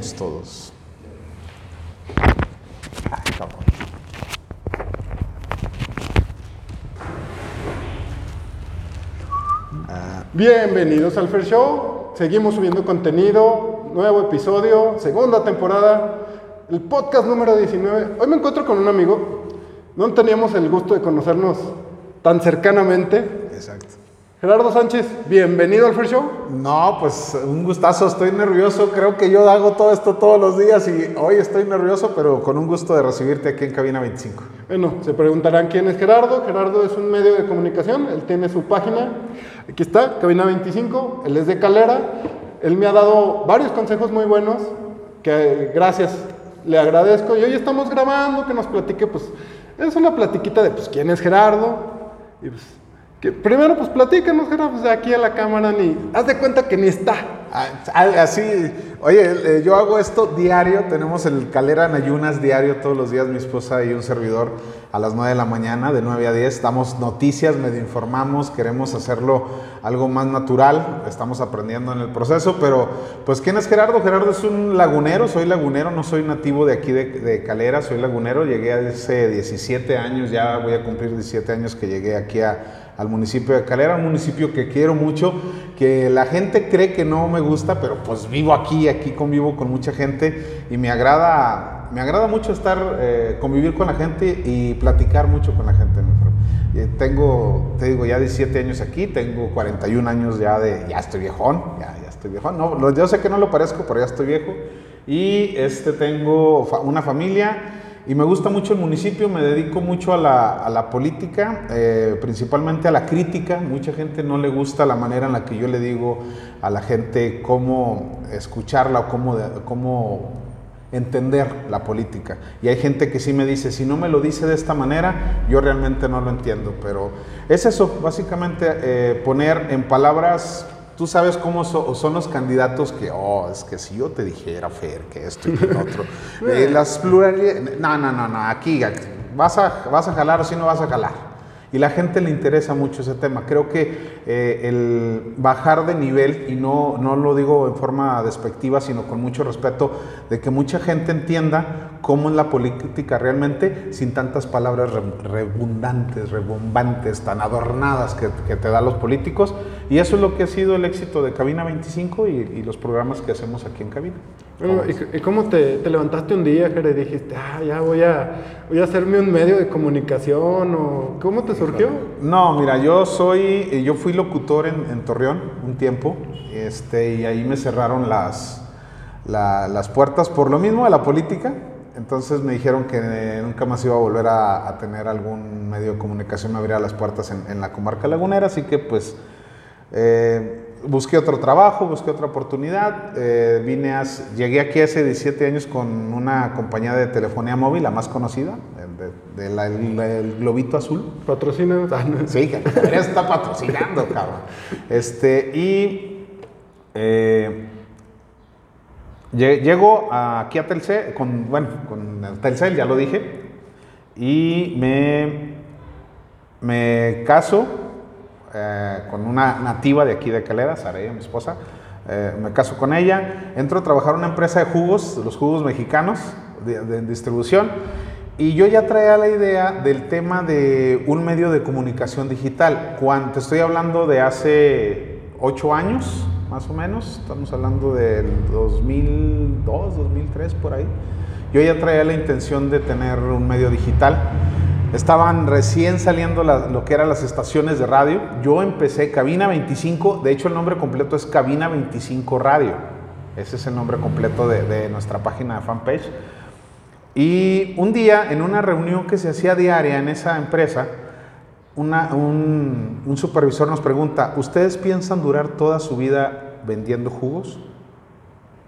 Todos. Bienvenidos al Fair Show. Seguimos subiendo contenido, nuevo episodio, segunda temporada, el podcast número 19. Hoy me encuentro con un amigo. No teníamos el gusto de conocernos tan cercanamente. Exacto. Gerardo Sánchez, bienvenido al Fair Show. No, pues un gustazo, estoy nervioso. Creo que yo hago todo esto todos los días y hoy estoy nervioso, pero con un gusto de recibirte aquí en Cabina 25. Bueno, se preguntarán quién es Gerardo. Gerardo es un medio de comunicación, él tiene su página. Aquí está, Cabina 25, él es de Calera. Él me ha dado varios consejos muy buenos, que gracias, le agradezco. Y hoy estamos grabando, que nos platique, pues, es una platiquita de, pues, quién es Gerardo. Y pues, primero, pues platícanos, Gerardo, pues, aquí a la cámara ni. Haz de cuenta que ni está. Ah, Así, oye, eh, yo hago esto diario, tenemos el Calera en ayunas diario todos los días, mi esposa y un servidor a las 9 de la mañana, de 9 a 10, damos noticias, medio informamos, queremos hacerlo algo más natural, estamos aprendiendo en el proceso, pero pues ¿quién es Gerardo? Gerardo es un lagunero, soy lagunero, no soy nativo de aquí de Calera, soy lagunero, llegué hace 17 años, ya voy a cumplir 17 años que llegué aquí a al municipio de Calera, un municipio que quiero mucho, que la gente cree que no me gusta, pero pues vivo aquí, aquí convivo con mucha gente y me agrada, me agrada mucho estar, eh, convivir con la gente y platicar mucho con la gente. Eh, tengo, te digo, ya 17 años aquí, tengo 41 años ya de, ya estoy viejón, ya, estoy viejón, no, yo sé que no lo parezco, pero ya estoy viejo y este, tengo una familia y me gusta mucho el municipio, me dedico mucho a la, a la política, eh, principalmente a la crítica. Mucha gente no le gusta la manera en la que yo le digo a la gente cómo escucharla o cómo, cómo entender la política. Y hay gente que sí me dice, si no me lo dice de esta manera, yo realmente no lo entiendo. Pero es eso, básicamente eh, poner en palabras Tú sabes cómo son los candidatos que, oh, es que si yo te dijera, Fer, que esto y que otro. Eh, las pluralidades. No, no, no, no. Aquí vas a, vas a jalar o si no vas a jalar y la gente le interesa mucho ese tema. Creo que eh, el bajar de nivel, y no, no lo digo en forma despectiva, sino con mucho respeto, de que mucha gente entienda cómo es la política realmente sin tantas palabras redundantes, rebombantes, tan adornadas que, que, te dan los políticos. Y eso es lo que ha sido el éxito de Cabina 25 y, y los programas que hacemos aquí en Cabina. ¿y, cómo te, te, levantaste un día, Jere, y dijiste, ah, ya voy a, voy a hacerme un medio de comunicación? o ¿Cómo te surgió? No, mira, yo soy, yo fui locutor en, en Torreón un tiempo, este, y ahí me cerraron las, la, las puertas por lo mismo de la política. Entonces me dijeron que nunca más iba a volver a, a tener algún medio de comunicación, me abriera las puertas en, en la comarca lagunera, así que pues... Eh, busqué otro trabajo, busqué otra oportunidad, eh, vine a, llegué aquí hace 17 años con una compañía de telefonía móvil, la más conocida, del de, Globito Azul. ¿Patrocina? Sí, debería estar patrocinando, cabrón. Este, y eh, llego aquí a Telcel, con, bueno, con Telcel, ya lo dije, y me, me caso eh, con una nativa de aquí de Calera, Saraya, mi esposa. Eh, me caso con ella, entro a trabajar en una empresa de jugos, los jugos mexicanos, de, distribución, y yo ya traía la idea del tema de un medio de comunicación digital. Cuando te estoy hablando de hace ocho años, más o menos, estamos hablando del 2002, 2003, por ahí. Yo ya traía la intención de tener un medio digital. Estaban recién saliendo lo que eran las estaciones de radio. Yo empecé Cabina 25, de hecho el nombre completo es Cabina 25 Radio. Ese es el nombre completo de, nuestra página de fanpage. Y un día, en una reunión que se hacía diaria en esa empresa, un, un supervisor nos pregunta, ¿ustedes piensan durar toda su vida vendiendo jugos?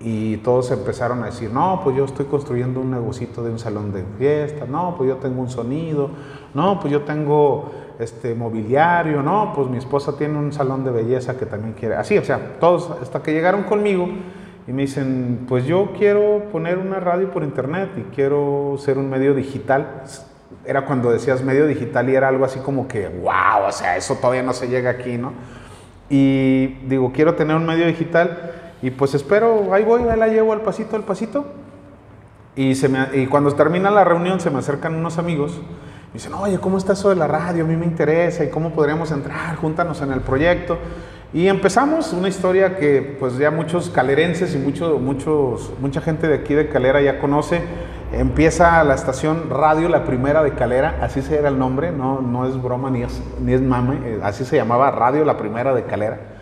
Y todos empezaron a decir, no, pues yo estoy construyendo un negocito de un salón de fiesta, no, pues yo tengo un sonido, no, pues yo tengo este mobiliario, no, pues mi esposa tiene un salón de belleza que también quiere. Así, o sea, todos hasta que llegaron conmigo y me dicen, pues yo quiero poner una radio por internet y quiero ser un medio digital. Era cuando decías medio digital y era algo así como que, wow, o sea, eso todavía no se llega aquí, ¿no? Y digo, quiero tener un medio digital Y pues espero, ahí voy, ahí la llevo al pasito, al pasito. Y, cuando termina la reunión se me acercan unos amigos y dicen, oye, ¿cómo está eso de la radio? A mí me interesa y cómo podríamos entrar, júntanos en el proyecto. Y empezamos una historia que pues ya muchos calerenses y mucho, muchos, mucha gente de aquí de Calera ya conoce. Empieza la estación Radio La Primera de Calera, así se era el nombre, no, no es broma ni es, ni es mame, eh, así se llamaba Radio La Primera de Calera.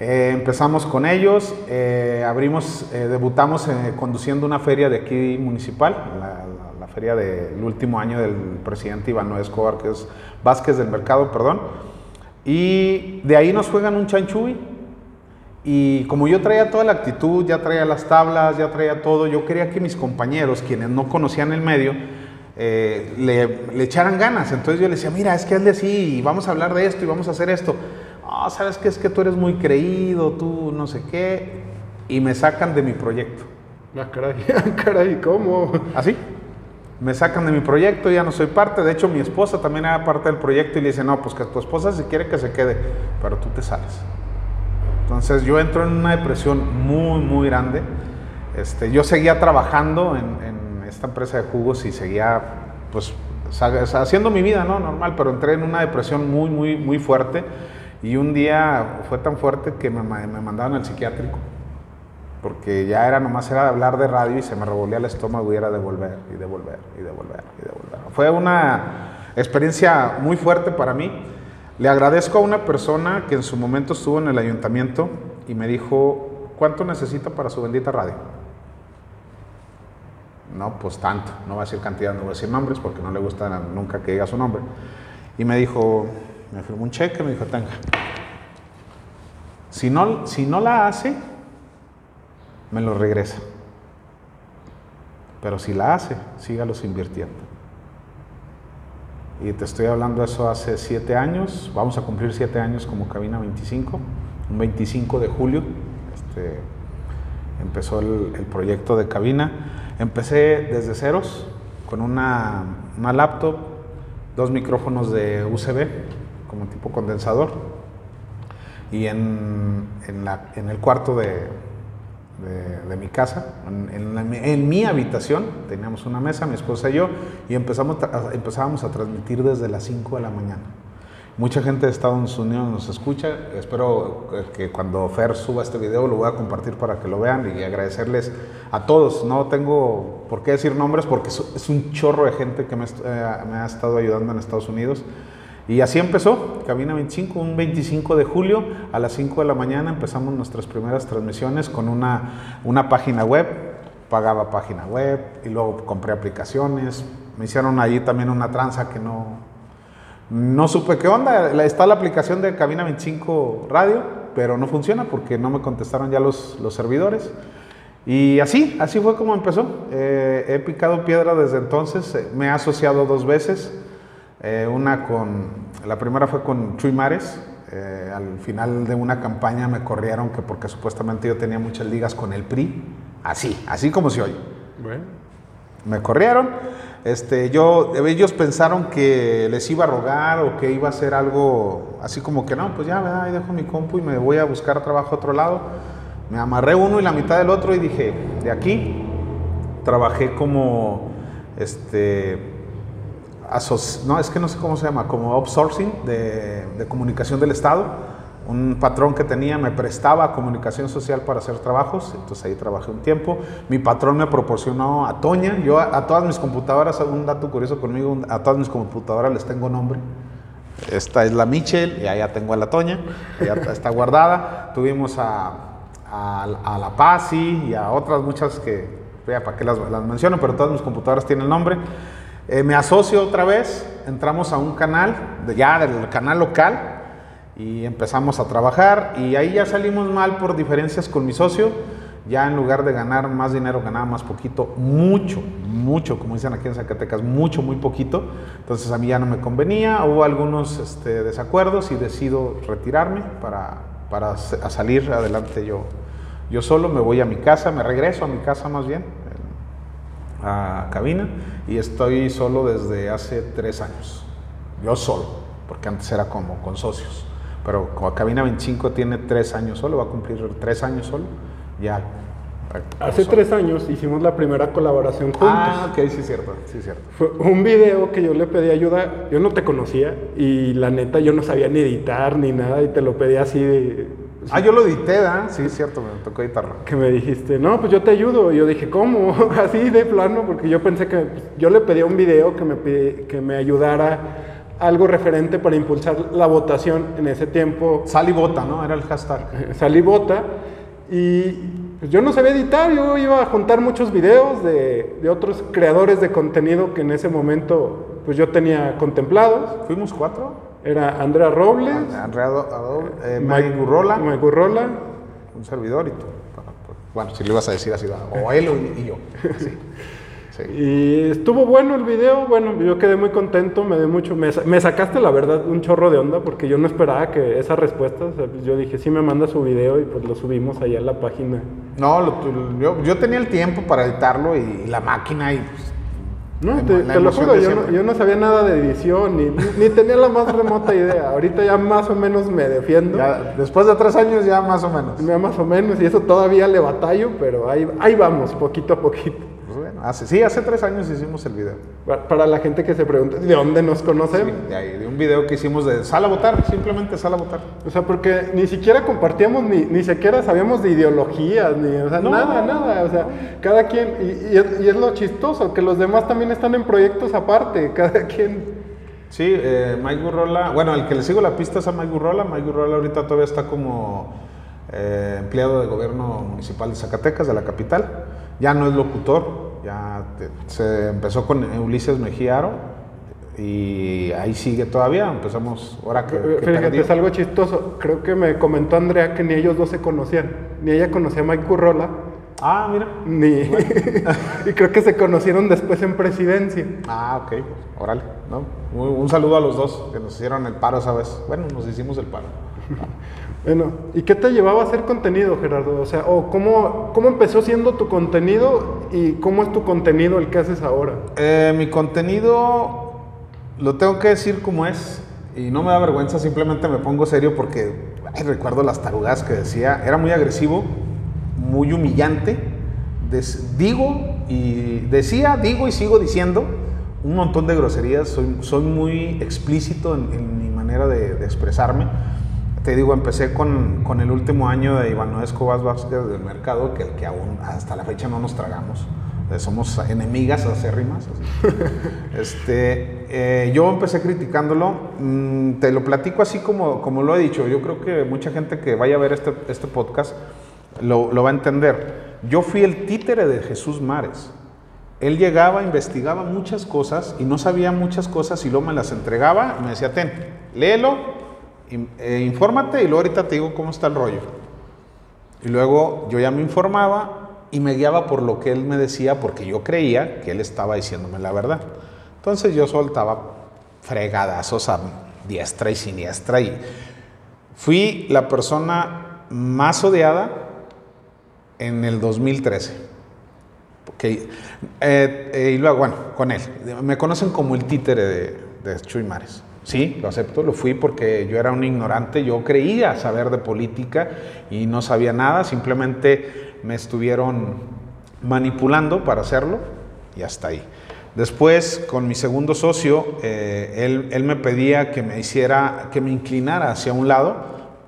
Eh, empezamos con ellos, eh, abrimos, debutamos conduciendo una feria de aquí municipal, la, la feria del último año del presidente Iván Noé Escobar, que es Vázquez del Mercado, perdón. Y de ahí nos juegan un chanchuy. Y como yo traía toda la actitud, ya traía las tablas, ya traía todo, yo quería que mis compañeros, quienes no conocían el medio, eh, le, echaran ganas. Entonces yo les decía, mira, es que hazle así, y vamos a hablar de esto y vamos a hacer esto. Ah, ¿sabes qué? Es que tú eres muy creído, tú no sé qué. Y me sacan de mi proyecto. Ah, caray, caray, ¿cómo? ¿Así? me sacan de mi proyecto, ya no soy parte. De hecho, mi esposa también era parte del proyecto y le dice, no, pues que tu esposa si quiere que se quede, pero tú te sales. Entonces yo entro en una depresión muy, muy grande. Este, yo seguía trabajando en, esta empresa de jugos y seguía, pues, haciendo mi vida, ¿no? Normal, pero entré en una depresión muy, muy, muy fuerte. Y un día fue tan fuerte que me, me mandaron al psiquiátrico porque ya era nomás era hablar de radio y se me revolvía el estómago y era devolver y devolver y devolver y devolver. Fue una experiencia muy fuerte para mí. Le agradezco a una persona que en su momento estuvo en el ayuntamiento y me dijo, ¿cuánto necesita para su bendita radio? No, pues tanto, no va a decir cantidad, no voy a decir nombres porque no le gusta nunca que diga su nombre. Y me dijo, me firmó un cheque, me dijo, tenga. Si no, si no la hace, me lo regresa. Pero si la hace, sígalos invirtiendo. Y te estoy hablando eso hace siete años, vamos a cumplir siete años como Cabina 25, un 25 de julio este, empezó el, proyecto de Cabina. Empecé desde ceros, con una, una laptop, dos micrófonos de USB como tipo condensador y en, en, la, en el cuarto de, de, mi casa, en, mi habitación, teníamos una mesa, mi esposa y yo, y empezamos empezábamos a transmitir desde las 5 de la mañana. Mucha gente de Estados Unidos nos escucha, espero que cuando Fer suba este video lo voy a compartir para que lo vean y agradecerles a todos. No tengo por qué decir nombres porque es un chorro de gente que me, eh, me ha estado ayudando en Estados Unidos. Y así empezó, Cabina 25, un 25 de julio a las 5 de la mañana empezamos nuestras primeras transmisiones con una, una página web, pagaba página web y luego compré aplicaciones. Me hicieron allí también una tranza que no, no supe qué onda. Está la aplicación de Cabina 25 Radio, pero no funciona porque no me contestaron ya los, los servidores. Y así, así fue como empezó. Eh, he picado piedra desde entonces, me he asociado dos veces. Eh, una con, la primera fue con Chuy Mares. Eh, al final de una campaña me corrieron que porque supuestamente yo tenía muchas ligas con el PRI. Así, así como se oye. Me corrieron. Este, yo, ellos pensaron que les iba a rogar o que iba a hacer algo así como que no, pues ya, ¿verdad? ahí dejo mi compu y me voy a buscar trabajo a otro lado. Me amarré uno y la mitad del otro y dije, de aquí trabajé como este, no, es que no sé cómo se llama, como outsourcing de, de, comunicación del Estado. Un patrón que tenía me prestaba comunicación social para hacer trabajos, entonces ahí trabajé un tiempo. Mi patrón me proporcionó a Toña, yo a, todas mis computadoras, un dato curioso conmigo, a todas mis computadoras les tengo nombre. Esta es la Michel y allá tengo a la Toña, ya está guardada. Tuvimos a, a, la Pasi y a otras muchas que, vea, para qué las, las menciono, pero todas mis computadoras tienen nombre. Eh, me asocio otra vez, entramos a un canal, ya del canal local, y empezamos a trabajar y ahí ya salimos mal por diferencias con mi socio. Ya en lugar de ganar más dinero, ganaba más poquito, mucho, mucho, como dicen aquí en Zacatecas, mucho, muy poquito. Entonces a mí ya no me convenía, hubo algunos este, desacuerdos y decido retirarme para, para salir adelante yo, yo solo. Me voy a mi casa, me regreso a mi casa más bien, a cabina y estoy solo desde hace tres años. Yo solo, porque antes era como con socios. Pero como Cabina 25 tiene tres años solo, va a cumplir tres años solo. Ya. Hace tres años hicimos la primera colaboración juntos. Ah, ok, sí cierto, sí cierto. Fue un video que yo le pedí ayuda, yo no te conocía y la neta yo no sabía ni editar ni nada y te lo pedí así de... Ah, yo lo edité, ¿verdad? Sí, es cierto, me tocó editarlo. Que me dijiste, no, pues yo te ayudo. Y yo dije, ¿cómo? así de plano, porque yo pensé que pues, yo le pedí un video que me, que me ayudara algo referente para impulsar la votación en ese tiempo. Sal y bota, ¿no? Era el hashtag. Eh, salí bota y pues, yo no sabía editar, yo iba a juntar muchos videos de, de otros creadores de contenido que en ese momento pues yo tenía contemplados. Fuimos cuatro. Era Andrea Robles, eh, Mike Gurrola, Mike Gurrola, un servidor y tú. Bueno, si le ibas a decir así, o él o- y yo. Sí. Y estuvo bueno el video, bueno, yo quedé muy contento, me dio mucho, me, me sacaste la verdad un chorro de onda porque yo no esperaba que esa respuesta, o sea, pues, yo dije, sí me manda su video y pues lo subimos allá en la página. No, lo- yo, yo tenía el tiempo para editarlo y, la máquina y pues, No, te, lo juro, yo no, yo no sabía nada de edición, ni, ni tenía la más remota idea. Ahorita ya más o menos me defiendo. ya, después de tres años ya más o menos. Ya más o menos, y eso todavía le batallo, pero ahí, ahí vamos, poquito a poquito. Hace, sí, hace tres años hicimos el video. Pa- Para la gente que se pregunta, ¿de dónde nos conocemos? De, ahí, de un video que hicimos de sal a votar, simplemente sal a votar. O sea, porque ni siquiera compartíamos, ni, ni siquiera sabíamos de ideologías, ni, o sea, No. nada, nada. O sea, cada quien, y, y es, y es lo chistoso, que los demás también están en proyectos aparte, cada quien. Sí, eh, Mike Gurrola, bueno, el que le sigo la pista es a Mike Gurrola. Mike Gurrola ahorita todavía está como eh, empleado de gobierno municipal de Zacatecas, de la capital. Ya no es locutor, ya te- se empezó con Ulises Mejiaro y ahí sigue todavía. Empezamos ahora que, que Fíjate, es algo chistoso. Creo que me comentó Andrea que ni ellos dos se conocían. Ni ella conocía a Mike Currola, Ah, mira. ni. y creo que se conocieron después en presidencia. Ah, ok, órale. ¿no? Muy- un saludo a los dos que nos hicieron el paro esa vez. Bueno, nos hicimos el paro. Bueno, ¿y qué te llevaba a hacer contenido, Gerardo? O sea, o cómo, ¿cómo empezó siendo tu contenido y cómo es tu contenido el que haces ahora? Eh, mi contenido lo tengo que decir como es y no me da vergüenza, simplemente me pongo serio porque ay, recuerdo las tarugadas que decía, era muy agresivo, muy humillante, des- digo y decía, digo y sigo diciendo un montón de groserías, soy, soy muy explícito en, en mi manera de, de expresarme. Te digo, empecé con, con el último año de Iván Escobar Vázquez del mercado, que, que aún hasta la fecha no nos tragamos. Eh, Somos enemigas acérrimas. este, eh, yo empecé criticándolo. mm, te lo platico así como, como lo he dicho. Yo creo que mucha gente que vaya a ver este, este podcast lo, lo va a entender. Yo fui el títere de Jesús Mares. Él llegaba, investigaba muchas cosas y no sabía muchas cosas y luego me las entregaba y me decía, ten, léelo, eh, infórmate y luego ahorita te digo cómo está el rollo. Y luego yo ya me informaba y me guiaba por lo que él me decía porque yo creía que él estaba diciéndome la verdad. Entonces yo soltaba fregadazos a diestra y siniestra y fui la persona más odiada en el 2013. Porque, eh, eh, y luego, bueno, con él. Me conocen como el títere de, de Chuy Mares. Sí, lo acepto, lo fui porque yo era un ignorante, yo creía saber de política y no sabía nada, simplemente me estuvieron manipulando para hacerlo y hasta ahí. Después, con mi segundo socio, eh, él, me pedía que me hiciera, que me inclinara hacia un lado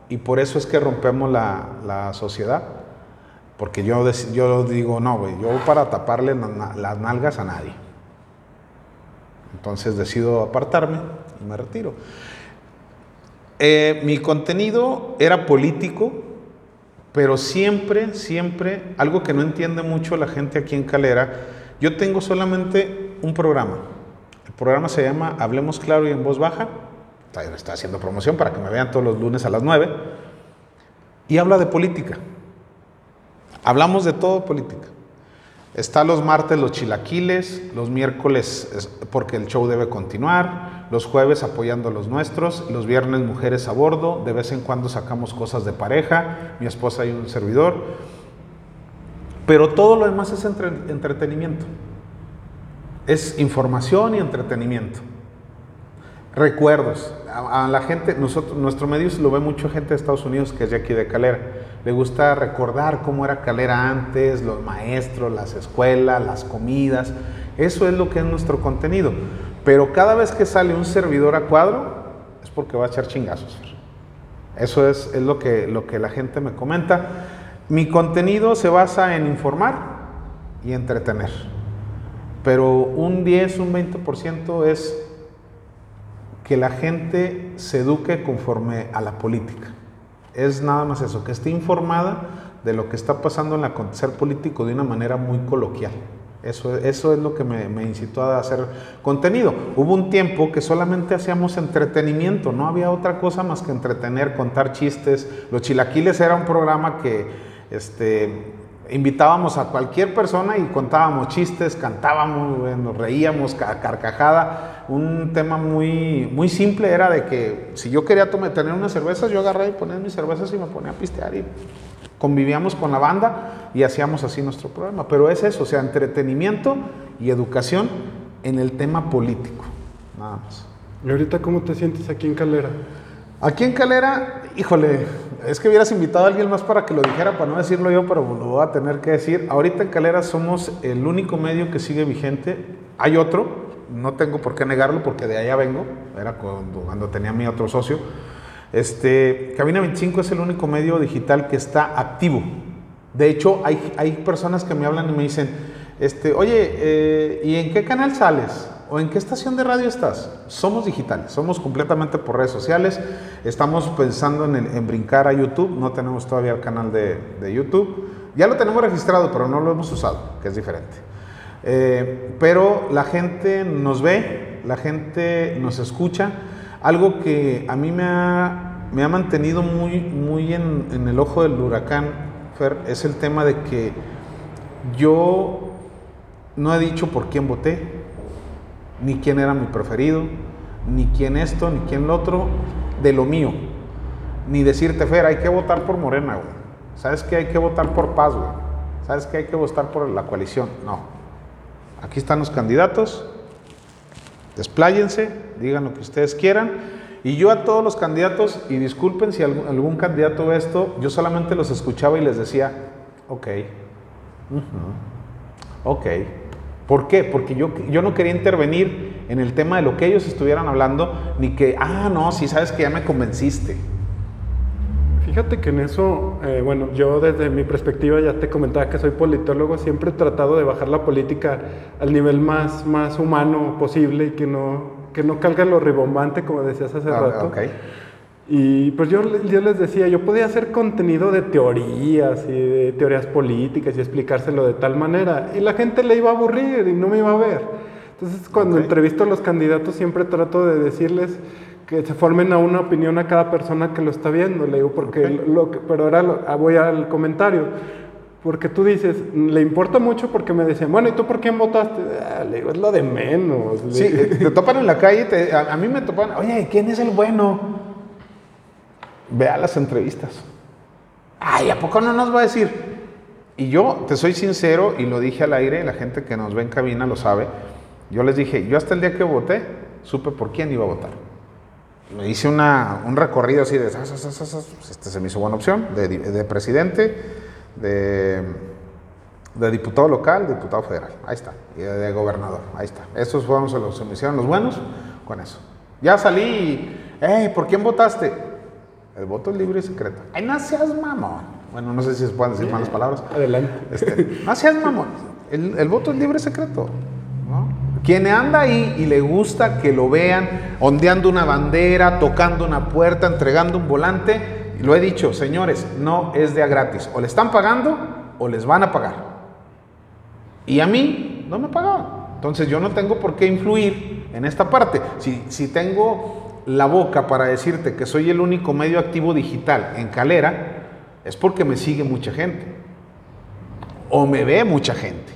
y por eso es que rompemos la, sociedad. Porque yo, yo digo, no, güey, yo para taparle las nalgas a nadie. Entonces decido apartarme me retiro. Eh, mi contenido era político, pero siempre, siempre, algo que no entiende mucho la gente aquí en Calera, yo tengo solamente un programa. El programa se llama Hablemos Claro y en Voz Baja. Está, haciendo promoción para que me vean todos los lunes a las 9. Y habla de política. Hablamos de todo política. Está los martes los chilaquiles, los miércoles es- porque el show debe continuar, los jueves apoyando a los nuestros, los viernes mujeres a bordo, de vez en cuando sacamos cosas de pareja, mi esposa y un servidor, pero todo lo demás es entre- entretenimiento. Es información y entretenimiento. Recuerdos. A, la gente, nosotros, nuestro medio lo ve mucha gente de Estados Unidos que es de aquí de Calera. le gusta recordar cómo era Calera antes, los maestros, las escuelas, las comidas. Eso es lo que es nuestro contenido. Pero cada vez que sale un servidor a cuadro, es porque va a echar chingazos. Eso es, lo, que, lo que la gente me comenta. Mi contenido se basa en informar y entretener. Pero un 10, un 20% es que la gente se eduque conforme a la política. Es nada más eso, que esté informada de lo que está pasando en el acontecer político de una manera muy coloquial. Eso, eso es lo que me, me, incitó a hacer contenido. Hubo un tiempo que solamente hacíamos entretenimiento, no había otra cosa más que entretener, contar chistes. Los Chilaquiles era un programa que este, invitábamos a cualquier persona y contábamos chistes, cantábamos, nos reíamos a carcajada. Un tema muy, muy simple era de que si yo quería tener unas cervezas, yo agarré y ponía mis cervezas y me ponía a pistear y convivíamos con la banda y hacíamos así nuestro programa. Pero es eso, o sea, entretenimiento y educación en el tema político, nada más. ¿Y ahorita cómo te sientes aquí en Calera? Aquí en Calera, híjole, es que hubieras invitado a alguien más para que lo dijera, para no decirlo yo, pero lo voy a tener que decir. Ahorita en Calera somos el único medio que sigue vigente. Hay otro, no tengo por qué negarlo porque de allá vengo, era cuando, cuando tenía mi otro socio. Este, Cabina 25 es el único medio digital que está activo. De hecho, hay, hay personas que me hablan y me dicen, este, oye, eh, ¿y en qué canal sales? ¿O en qué estación de radio estás? Somos digitales, somos completamente por redes sociales. Estamos pensando en, en brincar a YouTube, no tenemos todavía el canal de, de, YouTube. Ya lo tenemos registrado, pero no lo hemos usado, que es diferente. Eh, pero la gente nos ve, la gente nos escucha. Algo que a mí me ha, me ha mantenido muy, muy en, el ojo del huracán, Fer, es el tema de que yo no he dicho por quién voté, ni quién era mi preferido, ni quién esto, ni quién lo otro, de lo mío. Ni decirte, Fer, hay que votar por Morena, güey. ¿Sabes que hay que votar por paz, güey? ¿Sabes que hay que votar por la coalición? No. Aquí están los candidatos. Despláyense, digan lo que ustedes quieran. Y yo a todos los candidatos, y disculpen si algún, candidato ve esto, yo solamente los escuchaba y les decía, ok, ok. ¿Por qué? Porque yo, yo no quería intervenir en el tema de lo que ellos estuvieran hablando, ni que, ah, no, si sabes que ya me convenciste. Fíjate que en eso, eh, bueno, yo desde mi perspectiva ya te comentaba que soy politólogo, siempre he tratado de bajar la política al nivel más, más humano posible y que no, que no calga lo ribombante, como decías hace Ah, rato. ok. Y pues yo, yo les decía, yo podía hacer contenido de teorías y de teorías políticas y explicárselo de tal manera. Y la gente le iba a aburrir y no me iba a ver. Entonces cuando Ok. entrevisto a los candidatos siempre trato de decirles que se formen a una opinión a cada persona que lo está viendo. Le digo, porque Ok. lo que, pero ahora lo- ah, voy al comentario. Porque tú dices, le importa mucho porque me decían, bueno, ¿y tú por quién votaste? Ah, le digo, es lo de menos. Sí, te topan en la calle, te- a, a mí me topan, oye, ¿quién es el bueno? Vea las entrevistas. Ay, ¿a poco no nos va a decir? Y yo, te soy sincero, y lo dije al aire, la gente que nos ve en cabina lo sabe, yo les dije, yo hasta el día que voté, supe por quién iba a votar. Me hice una, un recorrido así de, este se me hizo buena opción, de, de presidente, de, de diputado local, diputado federal, ahí está, y de, de gobernador, ahí está. Esos fueron los que se me hicieron los buenos con eso. Ya salí y, hey, ¿por quién votaste? El voto es libre y secreto. Ay, no seas mamón. Bueno, no sé si se pueden decir malas palabras. Adelante. Este, no seas mamón. El, el voto es libre y secreto. Quien anda ahí y le gusta que lo vean ondeando una bandera, tocando una puerta, entregando un volante, lo he dicho, señores, no es de a gratis. O le están pagando o les van a pagar. Y a mí no me pagaban. Entonces yo no tengo por qué influir en esta parte. Si, si tengo la boca para decirte que soy el único medio activo digital en Calera, es porque me sigue mucha gente. O me ve mucha gente.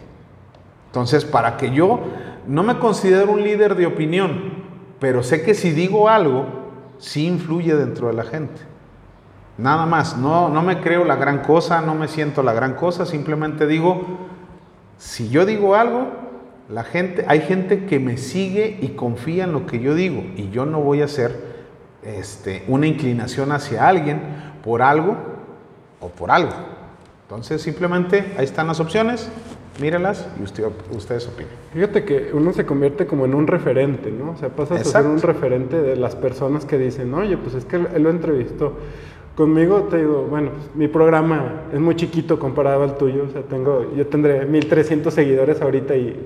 Entonces, para que yo no me considero un líder de opinión, pero sé que si digo algo, sí influye dentro de la gente. Nada más, no, no me creo la gran cosa, no me siento la gran cosa, simplemente digo, si yo digo algo, la gente, hay gente que me sigue y confía en lo que yo digo y yo no voy a hacer este, una inclinación hacia alguien por algo o por algo. Entonces, simplemente ahí están las opciones, mírelas y usted, ustedes opinen. Fíjate que uno se convierte como en un referente, ¿no? O sea, pasas a ser un referente de las personas que dicen, oye, pues es que él lo entrevistó. Conmigo te digo, bueno, pues, mi programa es muy chiquito comparado al tuyo. O sea, tengo, yo tendré 1300 seguidores ahorita y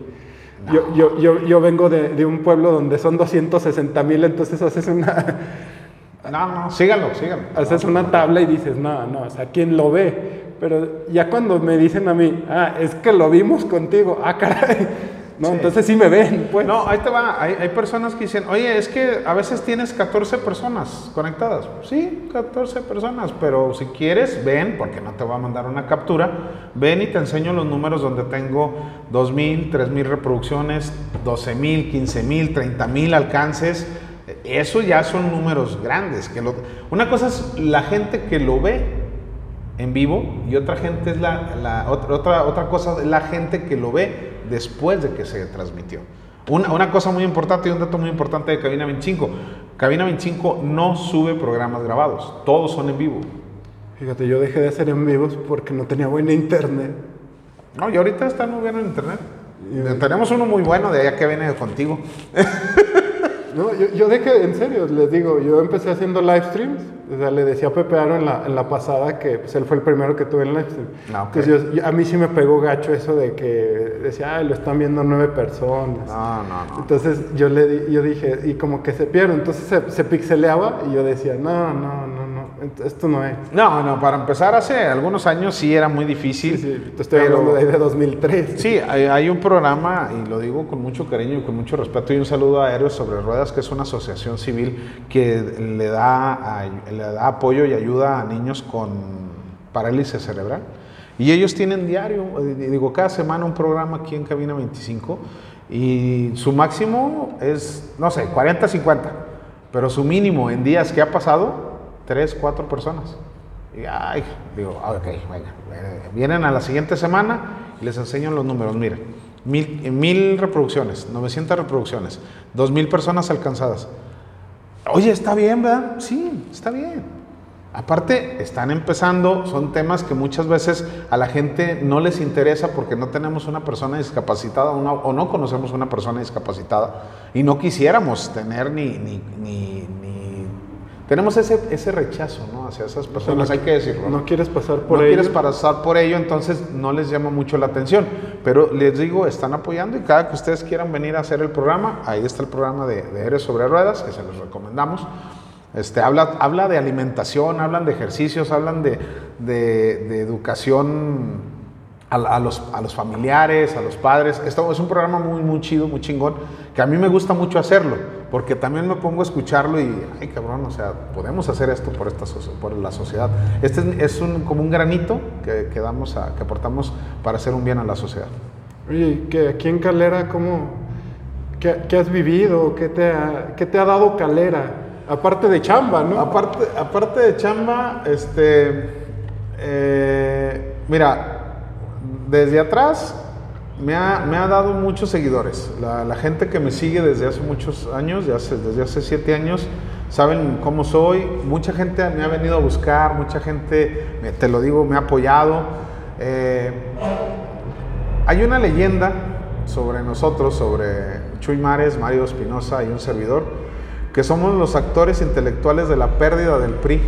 yo, yo, yo, yo vengo de, de un pueblo donde son 260 mil, entonces haces una, No, no, síganlo, síganlo. haces una tabla y dices, no, no, o sea, ¿quién lo ve? Pero ya cuando me dicen a mí, ah, es que lo vimos contigo, ah, caray. No, Sí. entonces sí me ven, pues. No, ahí te va. Hay, hay personas que dicen, oye, es que a veces tienes 14 personas conectadas. Sí, 14 personas, pero si quieres, ven, porque no te voy a mandar una captura, ven y te enseño los números donde tengo 2.000, 3.000 reproducciones, 12.000, 15.000, 30.000 alcances. Eso ya son números grandes. Que lo- una cosa es la gente que lo ve en vivo y otra gente es la, la- otra, otra, cosa es la gente que lo ve después de que se transmitió. Una, una cosa muy importante y un dato muy importante de Cabina 25. Cabina 25 no sube programas grabados, todos son en vivo. Fíjate, yo dejé de hacer en vivos porque no tenía buena internet. No, y ahorita está muy bien en internet. Tenemos uno muy bueno de allá que viene contigo. No, yo, yo dejé, en serio, les digo, yo empecé haciendo live streams. O sea, le decía a Pepe Aro en la, en la pasada que pues, él fue el primero que tuve en live stream. Ah, ok. Entonces yo- a mí sí me pegó gacho eso de que decía, ay, lo están viendo nueve personas. No, no, no. Entonces yo le yo dije, y como que se pierde, entonces se, se pixeleaba y yo decía, no, no, no, no, esto no es. No, no, para empezar hace algunos años sí era muy difícil. Sí, sí, te estoy pero- hablando de ahí de 2003. Sí, hay, hay un programa, y lo digo con mucho cariño y con mucho respeto, y un saludo a Héroes sobre Ruedas, que es una asociación civil que le da, le da apoyo y ayuda a niños con parálisis cerebral. Y ellos tienen diario, digo, cada semana un programa aquí en Cabina 25, y su máximo es, no sé, 40, 50, pero su mínimo en días que ha pasado, 3, 4 personas. Y, ay, digo, ah, ok, venga. eh, Vienen a la siguiente semana y les enseño los números. Miren, mil, mil reproducciones, 900 reproducciones, 2000 personas alcanzadas. Oye, está bien, ¿verdad? Sí, está bien. Aparte, están empezando, son temas que muchas veces a la gente no les interesa porque no tenemos una persona discapacitada una- o no conocemos una persona discapacitada y no quisiéramos tener ni, ni- tenemos ese, ese rechazo ¿no? hacia esas personas, no hay que decirlo. No quieres pasar por no ello. quieres pasar por ello, entonces no les llama mucho la atención. Pero les digo, están apoyando y cada que ustedes quieran venir a hacer el programa, ahí está el programa de, de Eres sobre Ruedas, que se los recomendamos. Este, habla, habla de alimentación, hablan de ejercicios, hablan de, de- de educación a, a los, a los familiares, a los padres. Esto es un programa muy, muy chido, muy chingón, que a mí me gusta mucho hacerlo, porque también me pongo a escucharlo y, ay cabrón, o sea, podemos hacer esto por, esta, por la sociedad. Este es, es un, como un granito que, que, damos a- que aportamos para hacer un bien a la sociedad. Oye, que aquí en Calera, ¿cómo, qué, qué has vivido? ¿Qué te, ha, ¿Qué te ha dado Calera? Aparte de chamba, ¿no? Aparte, aparte de chamba, este, eh, mira, desde atrás me ha, me ha dado muchos seguidores. La, la gente que me sigue desde hace muchos años, de hace- desde hace siete años, saben cómo soy. Mucha gente me ha venido a buscar, mucha gente, me- te lo digo, me ha apoyado. Eh, hay una leyenda sobre nosotros, sobre Chuy Mares, Mario Espinosa y un servidor, que somos los actores intelectuales de la pérdida del PRI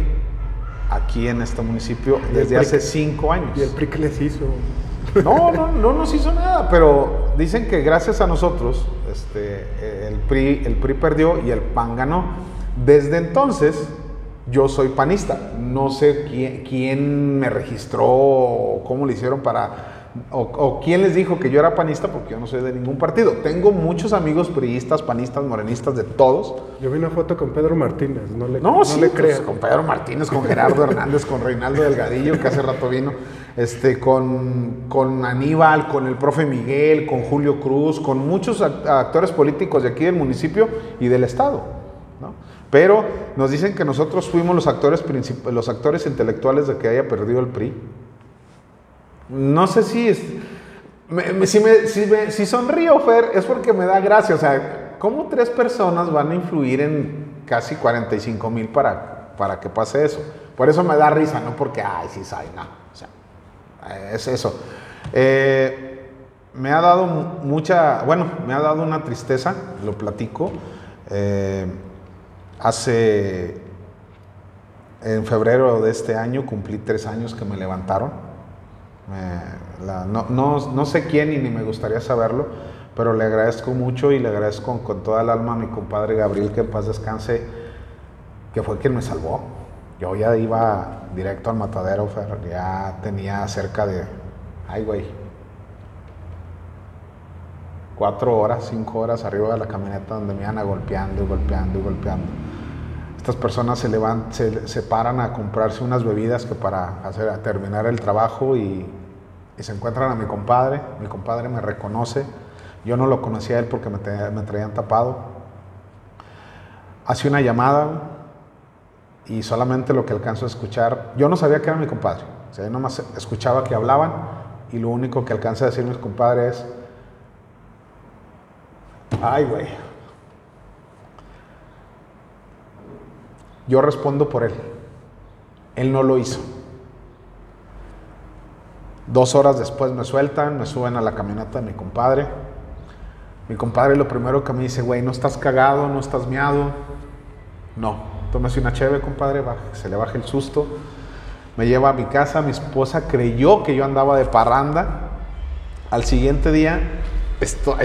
aquí en este municipio desde hace cinco años. ¿Y el PRI que les hizo? No, no, no nos hizo nada, pero dicen que gracias a nosotros este, el, PRI, el PRI perdió y el PAN ganó. Desde entonces yo soy panista. No sé quién, quién me registró o cómo le hicieron para... O, o quién les dijo que yo era panista porque yo no soy de ningún partido. Tengo muchos amigos priistas, panistas, morenistas, de todos. Yo vi una foto con Pedro Martínez, no le, No, sí, le pues, con Pedro Martínez, con Gerardo Hernández, con Reinaldo Delgadillo, que hace rato vino, este, con, con Aníbal, con el profe Miguel, con Julio Cruz, con muchos act- actores políticos de aquí del municipio y del estado. ¿no? Pero nos dicen que nosotros fuimos los actores, los actores intelectuales de que haya perdido el PRI. No sé si es. si, sonrío, Fer, es porque me da gracia. O sea, ¿cómo tres personas van a influir en casi 45 mil para, para que pase eso? Por Por eso me da risa, no porque, ay, sí sabe, no. O sea, es eso. Eh, me ha dado mucha, bueno, me ha dado una tristeza, lo platico. Eh, hace, en febrero de este año, cumplí tres años que me levantaron. No, no, no, sé quién y ni me gustaría saberlo, pero le agradezco mucho y le agradezco con, toda el alma a mi compadre Gabriel, que en paz descanse, que fue quien me salvó. Yo ya iba directo al matadero, ya tenía cerca de, ay güey, cuatro horas, cinco horas arriba de la camioneta donde me iban a golpeando y golpeando y golpeando. Estas personas se, levantan, se, se paran a comprarse unas bebidas que para hacer, a terminar el trabajo y, y, se encuentran a mi compadre. Mi compadre me reconoce. Yo no lo conocía a él porque me, traían tapado. Hace una llamada y solamente lo que alcanzo a escuchar, yo no sabía que era mi compadre. O sea, yo nomás escuchaba que hablaban y lo único que alcanza a decir mi compadre es, Ay, güey. Yo respondo por él. Él no lo hizo. Dos horas después me sueltan, me suben a la camioneta de mi compadre. Mi compadre lo primero que me dice, güey, no estás cagado, no estás miado. No, tómese una cheve, compadre, se le baja el susto. Me lleva a mi casa, mi esposa creyó que yo andaba de parranda. Al siguiente día esto,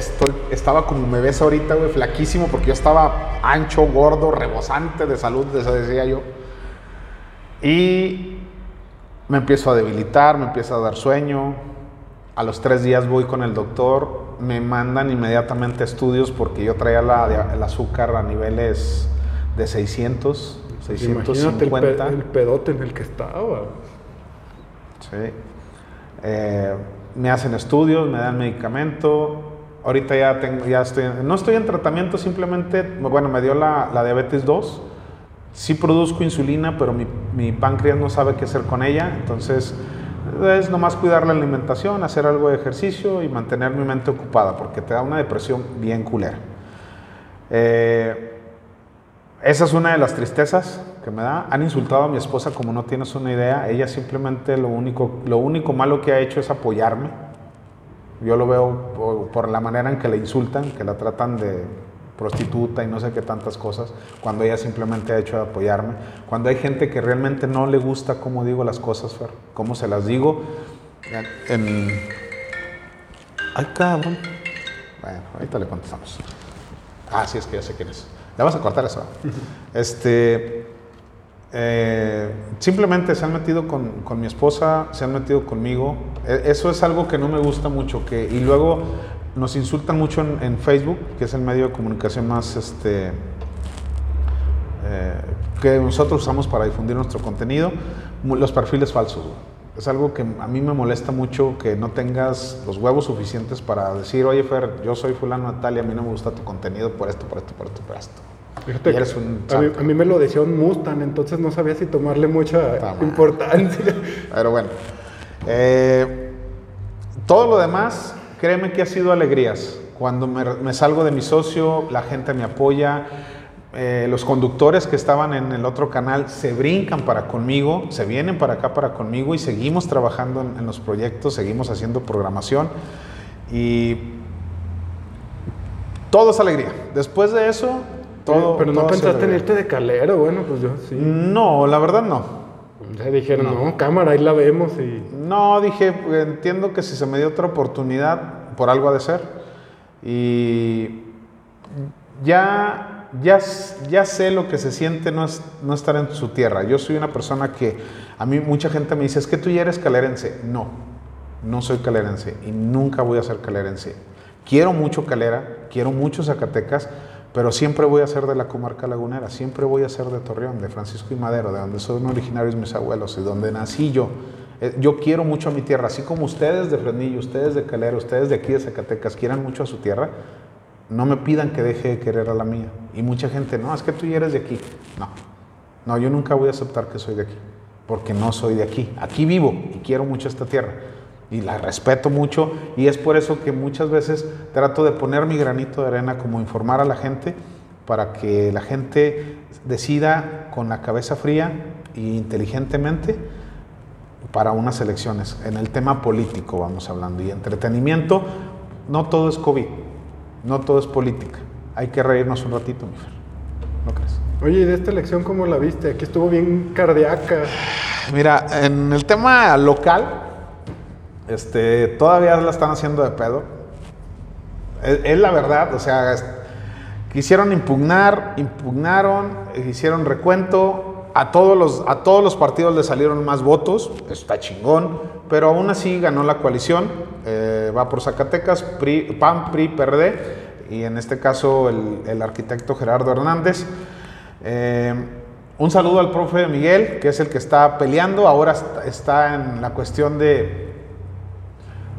estaba como me ves ahorita, güey, flaquísimo, porque yo estaba ancho, gordo, rebosante de salud, decía yo. Y me empiezo a debilitar, me empiezo a dar sueño. A los tres días voy con el doctor, me mandan inmediatamente estudios porque yo traía la, el azúcar a niveles de 600, 650. el, el, pedote en el que estaba. Sí. Eh, me hacen estudios, me dan medicamento. Ahorita ya tengo, ya estoy, no estoy en tratamiento, simplemente, bueno, me dio la, la diabetes 2. Sí produzco insulina, pero mi, mi, páncreas no sabe qué hacer con ella. Entonces, es nomás cuidar la alimentación, hacer algo de ejercicio y mantener mi mente ocupada, porque te da una depresión bien culera. Eh, esa es una de las tristezas que me da. Han insultado a mi esposa como no tienes una idea. Ella simplemente lo único, lo único malo que ha hecho es apoyarme. Yo lo veo por, la manera en que la insultan, que la tratan de prostituta y no sé qué tantas cosas, cuando ella simplemente ha hecho de apoyarme. Cuando hay gente que realmente no le gusta cómo digo las cosas, Fer, cómo se las digo. En... Ay, cabrón. Bueno, ahorita le contestamos. Ah, sí, es que ya sé quién es. Ya vas a cortar eso. Este, eh, simplemente se han metido con, con, mi esposa, se han metido conmigo. E, eso es algo que no me gusta mucho. Que, y luego nos insultan mucho en, Facebook, que es el medio de comunicación más este, eh, que nosotros usamos para difundir nuestro contenido, los perfiles falsos. Es algo que a mí me molesta mucho que no tengas los huevos suficientes para decir, oye Fer, yo soy fulano Natalia, a mí no me gusta tu contenido por esto, por esto, por esto, por esto. Fíjate eres un a, mí, me lo decía un Mustang, entonces no sabía si tomarle mucha importancia. Pero bueno, eh, todo lo demás, créeme que ha sido alegrías. Cuando me, me salgo de mi socio, la gente me apoya, eh, los conductores que estaban en el otro canal se brincan para conmigo, se vienen para acá para conmigo y seguimos trabajando en, los proyectos, seguimos haciendo programación y todo es alegría. Después de eso, todo. Pero, no pensaste en irte de calero, bueno, pues yo sí. No, la verdad no. Ya dijeron, no. cámara, ahí la vemos y. No, dije, entiendo que si se me dio otra oportunidad, por algo ha de ser. Y ya ya, ya sé lo que se siente no, es, no estar en su tierra. Yo soy una persona que a mí mucha gente me dice, es que tú ya eres calerense. No, no soy calerense y nunca voy a ser calerense. Quiero mucho Calera, quiero mucho Zacatecas, pero siempre voy a ser de la comarca lagunera, siempre voy a ser de Torreón, de Francisco y Madero, de donde son originarios mis abuelos y donde nací yo. Eh, yo quiero mucho a mi tierra, así como ustedes de Frenillo, ustedes de Calera, ustedes de aquí de Zacatecas quieran mucho a su tierra, no me pidan que deje de querer a la mía. Y mucha gente, no, es que tú ya eres de aquí. No, no, yo nunca voy a aceptar que soy de aquí, porque no soy de aquí. Aquí vivo y quiero mucho esta tierra. Y la respeto mucho y es por eso que muchas veces trato de poner mi granito de arena como informar a la gente para que la gente decida con la cabeza fría e inteligentemente para unas elecciones. En el tema político vamos hablando y entretenimiento, no todo es COVID, no todo es política. Hay que reírnos un ratito, mi Fer. ¿No crees? Oye, ¿y de esta elección cómo la viste? Aquí estuvo bien cardíaca. Mira, en el tema local, este, todavía la están haciendo de pedo. Es, la verdad, o sea, quisieron impugnar, impugnaron, hicieron recuento. A todos, los, a todos los partidos le salieron más votos, está chingón, pero aún así ganó la coalición. eh, va por Zacatecas, PRI, PAN, PRI, PRD, y en este caso el, el arquitecto Gerardo Hernández. Eh, un saludo al profe Miguel, que es el que está peleando. Ahora está en la cuestión de,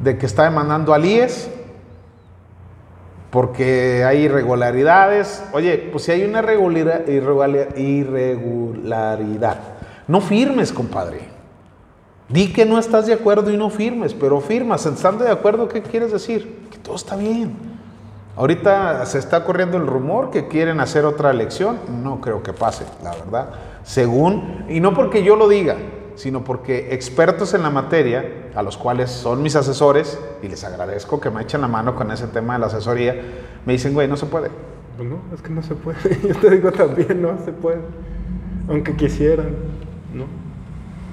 de que está demandando al IES porque hay irregularidades. Oye, pues si hay una irregularidad, no firmes, compadre. Di que no estás de acuerdo y no firmes, pero firmas. Estando de acuerdo, ¿qué quieres decir? Que todo está bien. Ahorita se está corriendo el rumor que quieren hacer otra elección. No creo que pase, la verdad. Según, y no porque yo lo diga, sino porque expertos en la materia, a los cuales son mis asesores, y les agradezco que me echen la mano con ese tema de la asesoría, me dicen, güey, no se puede. Pues no, es que no se puede. Yo te digo también, no se puede. Aunque quisieran, ¿no?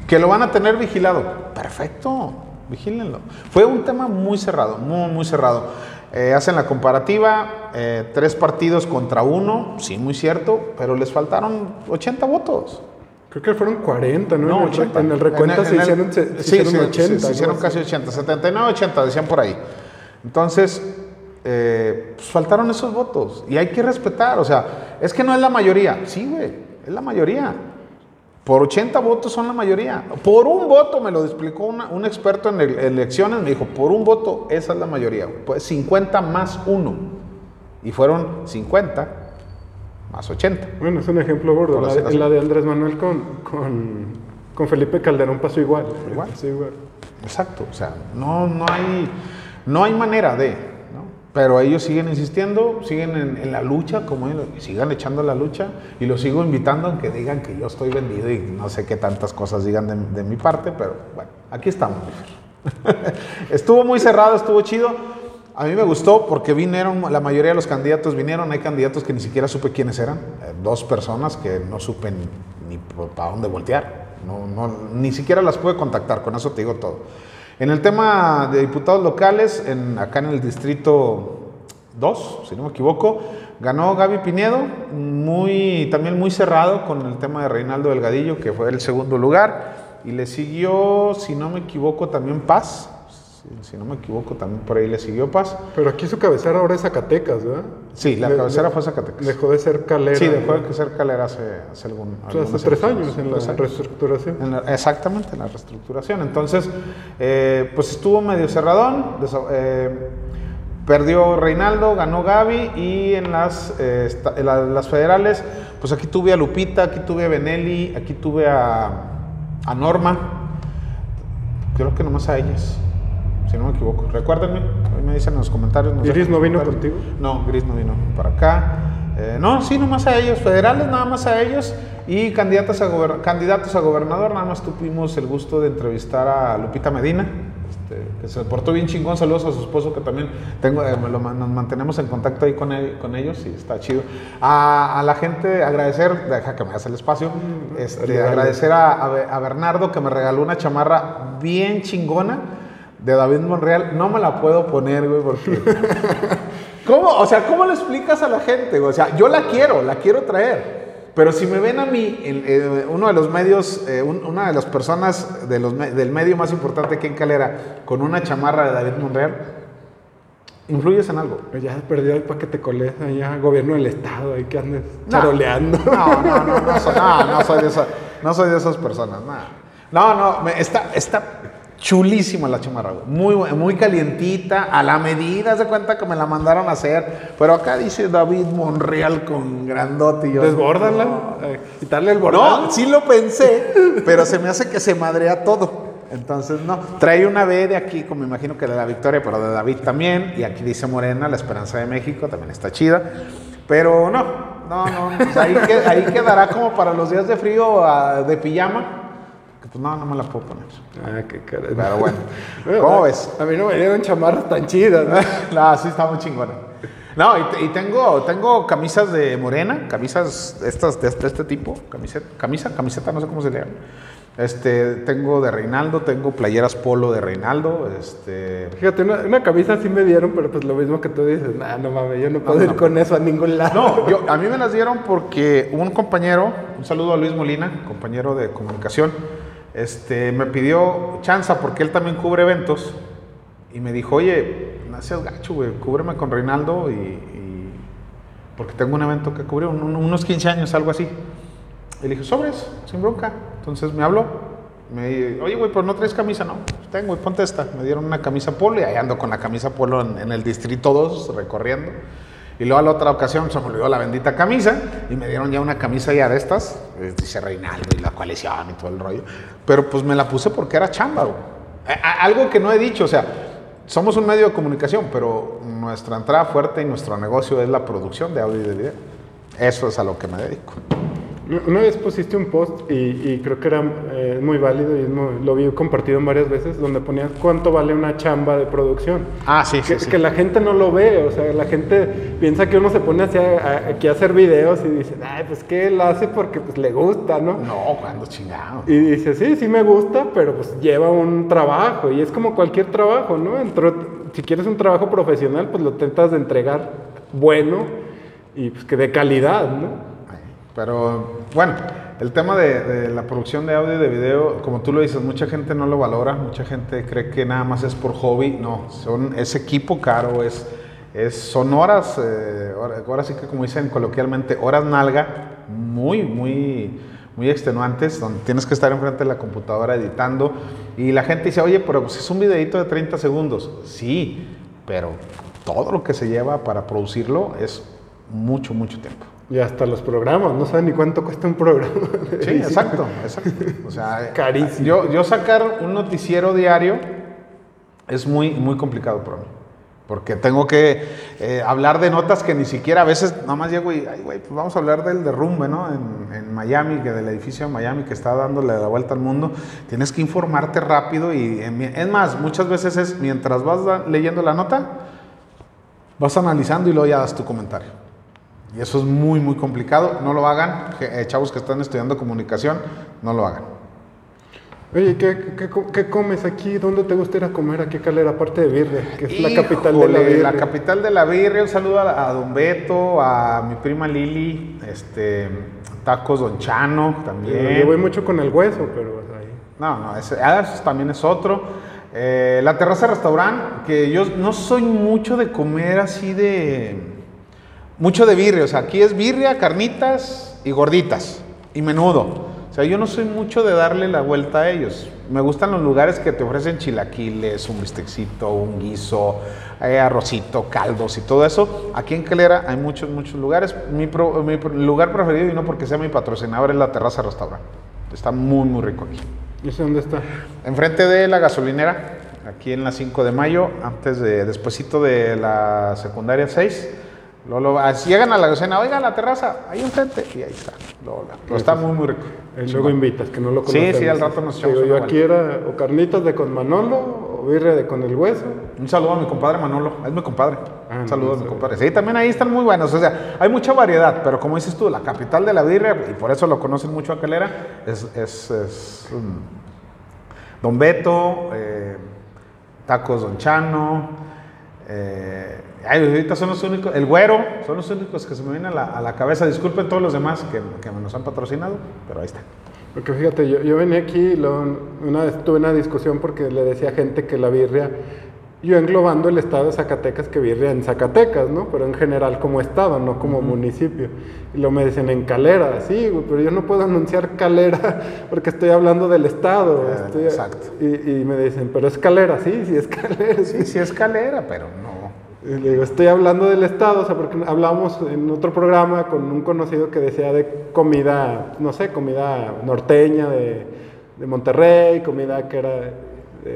Que lo van a tener vigilado. Perfecto, vigílenlo. Fue un tema muy cerrado, muy, muy cerrado. Eh, hacen la comparativa, eh, tres partidos contra uno, sí, muy cierto, pero les faltaron 80 votos. Creo que fueron 40, ¿no? No, en, el, 80. en el recuento En el- se en el- hicieron, se, sí, hicieron sí, 80. sí, se hicieron casi así. 80, 79, 80, decían por ahí. Entonces, eh, pues faltaron esos votos y hay que respetar, o sea, es que no es la mayoría, sí, güey, es la mayoría. Por 80 votos son la mayoría. Por un voto, me lo explicó una- un experto en el- elecciones, me dijo, por un voto, esa es la mayoría. Pues 50 más 1. Y fueron 50 más 80. Bueno, es un ejemplo gordo. La, así. la de Andrés Manuel con, con, con Felipe Calderón pasó igual. Igual. Igual. Exacto, o sea, no, no, hay, no hay manera de, ¿no? Pero ellos siguen insistiendo, siguen en, en la lucha, como ellos, sigan echando la lucha, y los sigo invitando a que digan que yo estoy vendido y no sé qué tantas cosas digan de, de mi parte, pero bueno, aquí estamos. estuvo muy cerrado, estuvo chido. A mí me gustó porque vinieron, la mayoría de los candidatos vinieron, hay candidatos que ni siquiera supe quiénes eran, eh, dos personas que no supe ni, para dónde voltear, no, no, ni siquiera las pude contactar, con eso te digo todo. En el tema de diputados locales, acá en el distrito 2, si no me equivoco, ganó Gaby Pinedo, muy, también muy cerrado con el tema de Reinaldo Delgadillo, que fue el segundo lugar, y le siguió, si no me equivoco, también Paz, si, si no me equivoco, también por ahí le siguió Paz. Pero aquí su cabecera ahora es Zacatecas, ¿verdad? Sí, la cabecera fue Zacatecas. Dejó de ser calera. Sí, dejó de ser calera hace, hace algún O sea, hace tres años en la años. reestructuración. En la- exactamente, en la reestructuración. Entonces, eh, pues estuvo medio cerradón. eh, perdió Reinaldo, ganó Gaby y en las, eh, esta- en la- las federales, pues aquí tuve a Lupita, aquí tuve a Benelli, aquí tuve a, a Norma. Creo que nomás a ellas, si no me equivoco. Recuérdenme, ahí me dicen en los comentarios. nos ¿Iris dejan no vino contigo? No, Gris no vino para acá. Eh, no, sí, nomás a ellos, federales nada más a ellos y candidatos a, candidatos a gobernador, nada más tuvimos el gusto de entrevistar a Lupita Medina, este, que se portó bien chingón, saludos a su esposo que también tengo, eh, lo nos mantenemos en contacto ahí con, él- con ellos y está chido. A, a la gente agradecer, deja que me hagas el espacio, este, agradecer a, a Bernardo que me regaló una chamarra bien chingona de David Monreal, no me la puedo poner, güey, porque... ¿Cómo? O sea, ¿cómo le explicas a la gente? O sea, yo la quiero, la quiero traer. Pero si me ven a mí, el- eh, uno de los medios, eh, un- una de las personas de los me- del medio más importante aquí en Calera, con una chamarra de David Monreal, influyes en algo. Pues Ya has perdido el paquete coles allá, gobierno del estado, ahí que andes No. charoleando. No, no, no, no, soy, no, no soy de esa- no soy de esas personas. No, no, no me- está, está chulísima la chamarra, güey. Muy, muy calientita, a la medida, de cuenta que me la mandaron a hacer. Pero acá dice David Monreal con grandote. y yo, Desbórdala, eh, quitarle el bordado. No, sí lo pensé, pero se me hace que se madrea todo. Entonces, no. Trae una B de aquí, como imagino que de la Victoria, pero de David también. Y aquí dice Morena, la esperanza de México, también está chida. Pero no, no, no. pues ahí, que- ahí quedará como para los días de frío ah, de pijama. Que pues no, no me la puedo poner. Ah, qué caray. Pero bueno, ¿cómo ves? A mí no me dieron chamarras tan chidas, ¿no? no, sí está muy chingona. No, y, y tengo, tengo camisas de morena, camisas estas de, este- este tipo, camiseta, camisa, camiseta, no sé cómo se le llama. Este, tengo de Reinaldo, tengo playeras polo de Reinaldo, este, Fíjate, una, una camisa sí me dieron, pero pues lo mismo que tú dices, nah, no mames, yo no puedo No, ir no. con eso a ningún lado. No, yo, a mí me las dieron porque un compañero, un saludo a Luis Molina, compañero de comunicación, este, me pidió chanza porque él también cubre eventos y me dijo, oye, no seas gacho, güey, cúbreme con Reinaldo y, porque tengo un evento que cubrir, un- un- unos 15 años, algo así. Y le dije, sobres, sin bronca. Entonces me habló, me dijo, oye, güey, pero no traes camisa, no, pues tengo, güey, ponte. Me dieron una camisa polo y ahí ando con la camisa polo en, en el distrito 2 recorriendo. Y luego a la otra ocasión se me olvidó la bendita camisa y me dieron ya una camisa ya de estas, eh, dice Reinaldo y la coalición y todo el rollo. Pero pues me la puse porque era chamba, algo que no he dicho, o sea, somos un medio de comunicación, pero nuestra entrada fuerte y nuestro negocio es la producción de audio y de video. Eso es a lo que me dedico. Una vez pusiste un post y, y creo que era eh, muy válido y muy- lo vi compartido en varias veces donde ponías cuánto vale una chamba de producción. Ah, sí, que, sí, sí. que la gente no lo ve, o sea, la gente piensa que uno se pone así a- a- aquí a hacer videos y dice, ay, pues que él hace porque pues le gusta, ¿no? No, cuando chingado. Y dice, sí, sí me gusta, pero pues lleva un trabajo y es como cualquier trabajo, ¿no? Entró- si quieres un trabajo profesional, pues lo intentas de entregar bueno y pues que de calidad, ¿no? Pero bueno, el tema de, la producción de audio y de video, como tú lo dices, mucha gente no lo valora, mucha gente cree que nada más es por hobby. No, son, es equipo caro, es, es, son horas, eh, hora- ahora sí que como dicen coloquialmente, horas nalga, muy, muy, muy extenuantes, donde tienes que estar enfrente de la computadora editando. Y la gente dice, oye, pero pues es un videito de 30 segundos. Sí, pero todo lo que se lleva para producirlo es mucho, mucho tiempo. Y hasta los programas, no saben ni cuánto cuesta un programa. Sí, exacto, exacto. O sea, Carísimo. Yo, yo sacar un noticiero diario es muy, muy complicado para mí. Porque tengo que eh, hablar de notas que ni siquiera a veces nada más llego y, ay, güey, pues vamos a hablar del derrumbe, ¿no? En, en Miami, que del edificio de Miami que está dándole la vuelta al mundo. Tienes que informarte rápido y, en mi- es más, muchas veces es mientras vas leyendo la nota, vas analizando y luego ya das tu comentario. Y eso es muy, muy complicado. No lo hagan. Eh, chavos que están estudiando comunicación, no lo hagan. Oye, ¿qué, qué, co- qué comes aquí? ¿Dónde te gusta ir a comer? ¿A qué calera? Aparte de Birria, que es la capital de la birria. La capital de la birria. Un saludo a, a Don Beto, a mi prima Lili, este, Tacos Don Chano también. Yo voy mucho con el hueso, pero ahí. No, no, ese, ese también es otro. Eh, la terraza restaurante, que yo no soy mucho de comer así de... Mucho de birria, o sea, aquí es birria, carnitas y gorditas y menudo. O sea, yo no soy mucho de darle la vuelta a ellos. Me gustan los lugares que te ofrecen chilaquiles, un bistecito, un guiso, eh, arrocito, caldos y todo eso. Aquí en Calera hay muchos, muchos lugares. Mi, pro- mi pro- lugar preferido, y no porque sea mi patrocinador, es la terraza restaurante. Está muy, muy rico aquí. ¿Y ese dónde está? Enfrente de la gasolinera, aquí en la 5 de mayo, antes de, despuesito de la secundaria 6. Luego, luego, así llegan a la gasolina, oiga, la terraza, ahí enfrente, y ahí está. Luego. Pero está muy, muy rico. Y luego invitas, que no lo Sí, conocemos. sí, al rato nos echamos yo aquí era o carnitas de con Manolo o birria de con el hueso. Un saludo a mi compadre Manolo, es mi compadre. Ah, Un saludo no, a mi sí. compadre. Sí, también ahí están muy buenos. O sea, hay mucha variedad, pero como dices tú, la capital de la birria, y por eso lo conocen mucho a Calera, es, es, es, mm, Don Beto, eh, Tacos Don Chano. eh, ay, ahorita son los únicos, el güero, son los únicos que se me vienen a la, a la cabeza. Disculpen todos los demás que, que nos han patrocinado, pero ahí está. Porque fíjate, yo, yo venía aquí y luego una vez tuve una discusión porque le decía a gente que la birria, yo englobando el estado de Zacatecas que birria en Zacatecas, ¿no? Pero en general como estado, no como municipio. Y luego me dicen en Calera, sí, pero yo no puedo anunciar Calera porque estoy hablando del estado. Eh, estoy- exacto. Y, y me dicen, pero es Calera, sí, sí es Calera. sí. Sí, sí es Calera, pero le digo, estoy hablando del estado, o sea, porque hablábamos en otro programa con un conocido que decía de comida, no sé, comida norteña de, de Monterrey, comida que era de,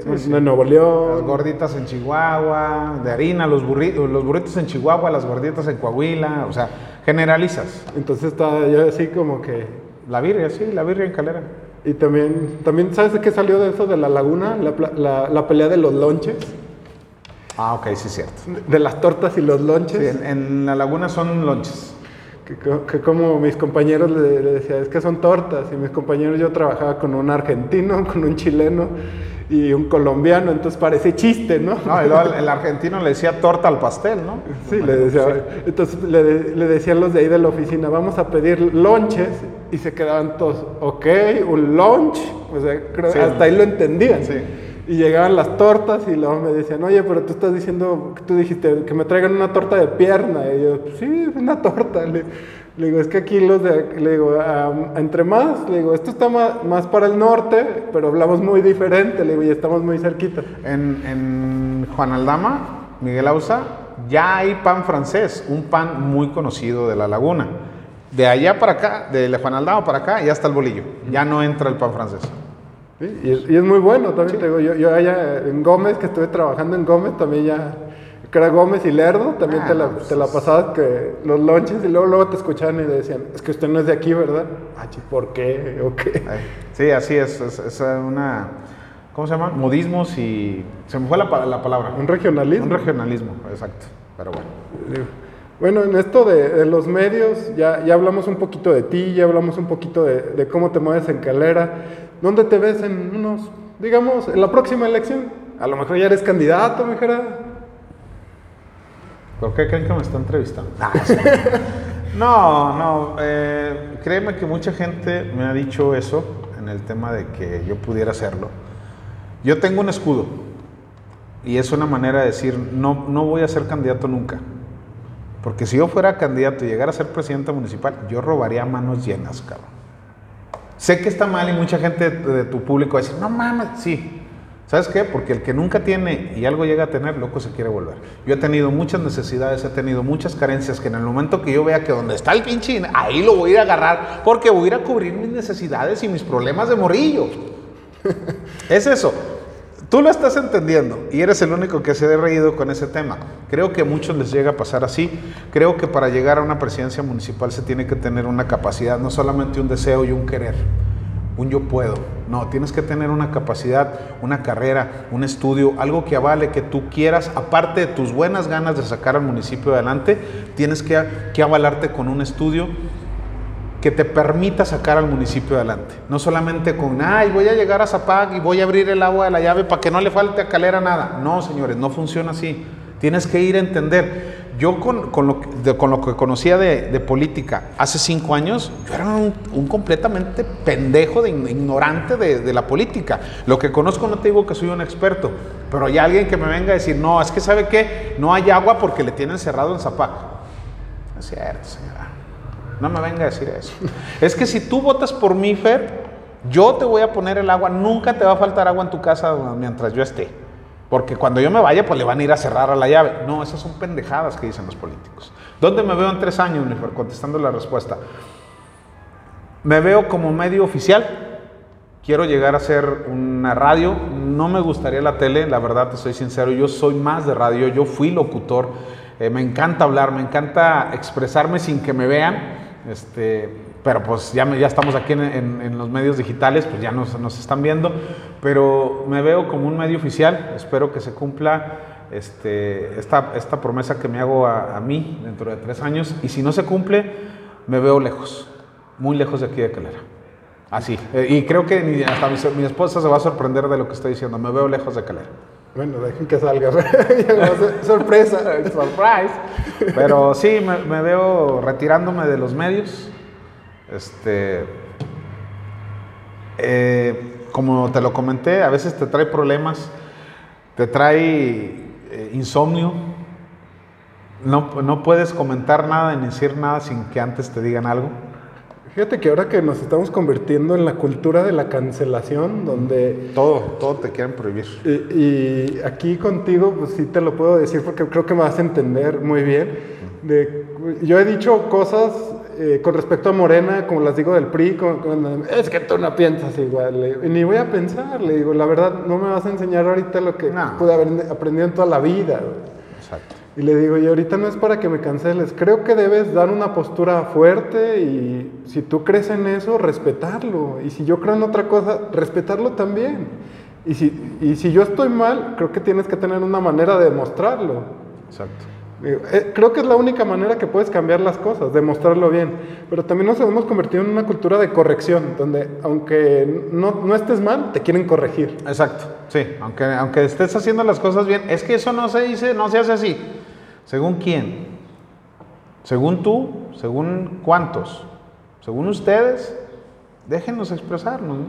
Sí, sí. de Nuevo Las León. gorditas en Chihuahua, de harina, los burritos, los burritos en Chihuahua, las gorditas en Coahuila, o sea, generalizas. Entonces estaba yo así como que... La birria, sí, la birria en calera. Y también, también ¿sabes de qué salió de eso de la laguna? La, la- la pelea de los lonches, Ah, ok, sí, cierto. de, las tortas y los lonches. Sí, en, en la laguna son lonches. Que, que como mis compañeros le, le decía, es que son tortas. Y mis compañeros, yo trabajaba con un argentino, con un chileno y un colombiano, entonces parece chiste, ¿no? No, el, el argentino le decía torta al pastel, ¿no? Sí, le decía, entonces le, de- le decían los de ahí de la oficina, vamos a pedir lonches, y se quedaban todos, ok, un lunch, o sea, creo- Sí. hasta ahí lo entendían. Sí. Y llegaban las tortas y luego me decían, oye, pero tú estás diciendo, tú dijiste que me traigan una torta de pierna. Y yo, sí, una torta. Le, le digo, es que aquí los de, le digo, "Am, entre más, le digo, esto está más, más para el norte, pero hablamos muy diferente, le digo, y estamos muy cerquita. En, en Juan Aldama, Miguel Ausa, ya hay pan francés, un pan muy conocido de la laguna. De allá para acá, de Juan Aldama para acá, ya está el bolillo. Ya no entra el pan francés. Sí, y, es, y es muy bueno también, te digo, yo, yo allá en Gómez, que estuve trabajando en Gómez, también ya, que era Gómez y Lerdo, también Ah, te, la, no, pues te la pasabas que los lonches y luego, luego te escuchaban y decían, es que usted no es de aquí, ¿verdad? Ah, ¿por qué? ¿O qué? Ay, Sí, así es. Es, es una. ¿Cómo se llama? Modismos y. Se me fue la, la palabra. Un regionalismo. Un regionalismo, exacto. Pero bueno. Bueno, en esto de, de los medios, ya, ya hablamos un poquito de ti, ya hablamos un poquito de, de cómo te mueves en Calera. ¿Dónde te ves en unos, digamos, en la próxima elección? A lo mejor ya eres candidato, mi Gerardo. ¿Por qué creen que me está entrevistando? No, no. eh, créeme que mucha gente me ha dicho eso en el tema de que yo pudiera hacerlo. Yo tengo un escudo y es una manera de decir, no, no voy a ser candidato nunca. Porque si yo fuera candidato y llegara a ser presidente municipal, yo robaría manos llenas, cabrón. Sé que está mal y mucha gente de, tu público va a decir, no mames, sí. ¿Sabes qué? Porque el que nunca tiene y algo llega a tener, loco se quiere volver. Yo he tenido muchas necesidades, he tenido muchas carencias que en el momento que yo vea que donde está el pinche, ahí lo voy a ir a agarrar porque voy a ir a cubrir mis necesidades y mis problemas de morrillo. es eso. Tú lo estás entendiendo y eres el único que se ha reído con ese tema. Creo que a muchos les llega a pasar así. Creo que para llegar a una presidencia municipal se tiene que tener una capacidad, no solamente un deseo y un querer, un yo puedo. No, tienes que tener una capacidad, una carrera, un estudio, algo que avale que tú quieras, aparte de tus buenas ganas de sacar al municipio adelante, tienes que, que avalarte con un estudio que te permita sacar al municipio adelante. No solamente con, ay, voy a llegar a Zapag y voy a abrir el agua de la llave para que no le falte a Calera nada. No, señores, no funciona así. Tienes que ir a entender. Yo con, con lo, con lo que conocía de, política hace cinco años, yo era un, completamente pendejo, de, ign- ignorante de, la política. Lo que conozco no te digo que soy un experto, pero hay alguien que me venga a decir, no, es que sabe qué, no hay agua porque le tienen cerrado en Zapag. No es cierto. No me venga a decir eso. Es que si tú votas por mí, Fer, yo te voy a poner el agua. Nunca te va a faltar agua en tu casa mientras yo esté. Porque cuando yo me vaya, pues le van a ir a cerrar a la llave. No, esas son pendejadas que dicen los políticos. ¿Dónde me veo en tres años, Fer? Contestando la respuesta. Me veo como medio oficial. Quiero llegar a ser una radio. No me gustaría la tele, la verdad, te soy sincero. Yo soy más de radio. Yo fui locutor. Eh, me encanta hablar, me encanta expresarme sin que me vean. Este, pero pues ya, ya estamos aquí en, los medios digitales, pues ya nos, nos están viendo. Pero me veo como un medio oficial. Espero que se cumpla este, esta, esta promesa que me hago a, a mí dentro de tres años. Y si no se cumple, me veo lejos, muy lejos de aquí de Calera. Así. Eh, y creo que ni- hasta mi, mi esposa se va a sorprender de lo que estoy diciendo. Me veo lejos de Calera. Bueno, dejen que salga. Sorpresa. Surprise. Pero sí, me, me veo retirándome de los medios. Este. eh, como te lo comenté, a veces te trae problemas, te trae eh, insomnio. No, no puedes comentar nada ni decir nada sin que antes te digan algo. Fíjate que ahora que nos estamos convirtiendo en la cultura de la cancelación, donde Todo, todo te quieren prohibir. Y, y aquí contigo, pues sí te lo puedo decir porque creo que me vas a entender muy bien. De, yo he dicho cosas eh, con respecto a Morena, como las digo del PRI, con- con- es que tú no piensas igual. y ni voy a pensar, le digo, la verdad, no me vas a enseñar ahorita lo que No. pude haber aprendido en toda la vida. güey". Exacto. Y le digo, y ahorita no es para que me canceles, creo que debes dar una postura fuerte y si tú crees en eso, respetarlo. Y si yo creo en otra cosa, respetarlo también. Y si, y si yo estoy mal, creo que tienes que tener una manera de demostrarlo. Exacto. Digo, eh, Creo que es la única manera que puedes cambiar las cosas, demostrarlo bien. Pero también nos hemos convertido en una cultura de corrección, donde aunque no, no estés mal, te quieren corregir. Exacto, sí, aunque, aunque estés haciendo las cosas bien, es que eso no se dice, no se hace así. ¿Según quién? ¿Según tú? ¿Según cuántos? ¿Según ustedes? Déjenos expresarnos, ¿no?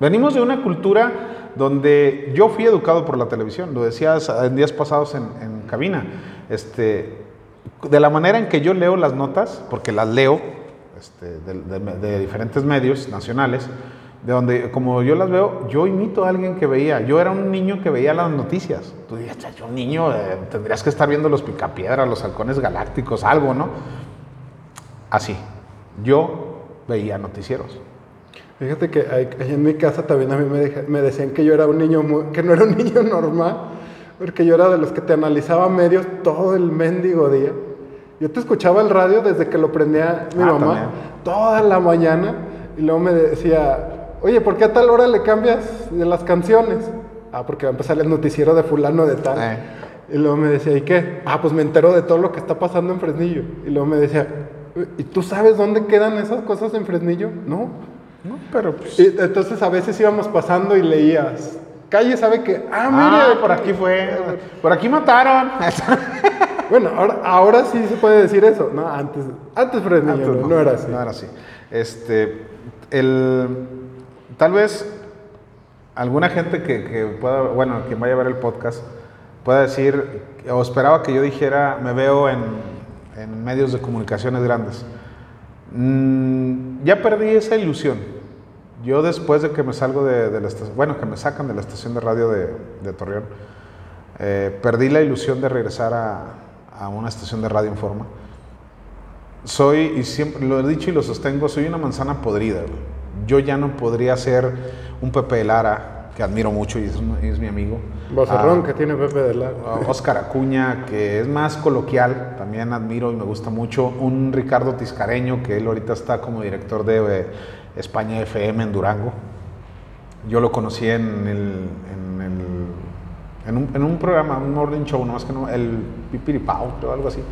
Venimos de una cultura donde yo fui educado por la televisión, lo decías en días pasados en, en cabina, este, de la manera en que yo leo las notas, porque las leo este, de diferentes medios nacionales, de donde, como yo las veo, yo imito a alguien que veía. Yo era un niño que veía las noticias. Tú dirías, "Ya, yo un niño, eh, tendrías que estar viendo los picapiedras, los halcones galácticos, algo, ¿no? Así. Yo veía noticieros. Fíjate que en mi casa también a mí me, me decían que yo era un niño, muy- que no era un niño normal, porque yo era de los que te analizaba medios todo el mendigo día. Yo te escuchaba el radio desde que lo prendía mi Ah, mamá, también. toda la mañana, y luego me decía, oye, ¿por qué a tal hora le cambias de las canciones? Ah, porque va a empezar el noticiero de fulano de tal. Eh. Y luego me decía, ¿y qué? Ah, pues me entero de todo lo que está pasando en Fresnillo. Y luego me decía, ¿y tú sabes dónde quedan esas cosas en Fresnillo? No. ¿no? Pero pues... Y entonces a veces íbamos pasando y leías. Calle sabe que, ah, Ah, mire, por aquí fue. Por aquí mataron. Bueno, ahora, ahora sí se puede decir eso. No, antes, antes Fresnillo Antes no, no era así. No era así. Este, el, tal vez alguna gente que, que pueda, bueno, quien vaya a ver el podcast, pueda decir, o esperaba que yo dijera, me veo en, en medios de comunicaciones grandes. Mm, ya perdí esa ilusión. Yo después de que me salgo de, de la estación, bueno, que me sacan de la estación de radio de, de Torreón, eh, perdí la ilusión de regresar a, a una estación de radio en forma. Soy, y siempre lo he dicho y lo sostengo, soy una manzana podrida. güey. Yo ya no podría ser un Pepe de Lara, que admiro mucho y es, es mi amigo. Vocerrón Ah, que tiene Pepe de la. a Oscar Acuña, que es más coloquial, también admiro y me gusta mucho. Un Ricardo Tiscareño, que él ahorita está como director de eh, España FM en Durango. Yo lo conocí en el, en el- en un, en un programa, un morning show, nomás que no, el Pipiripao, creo, algo así.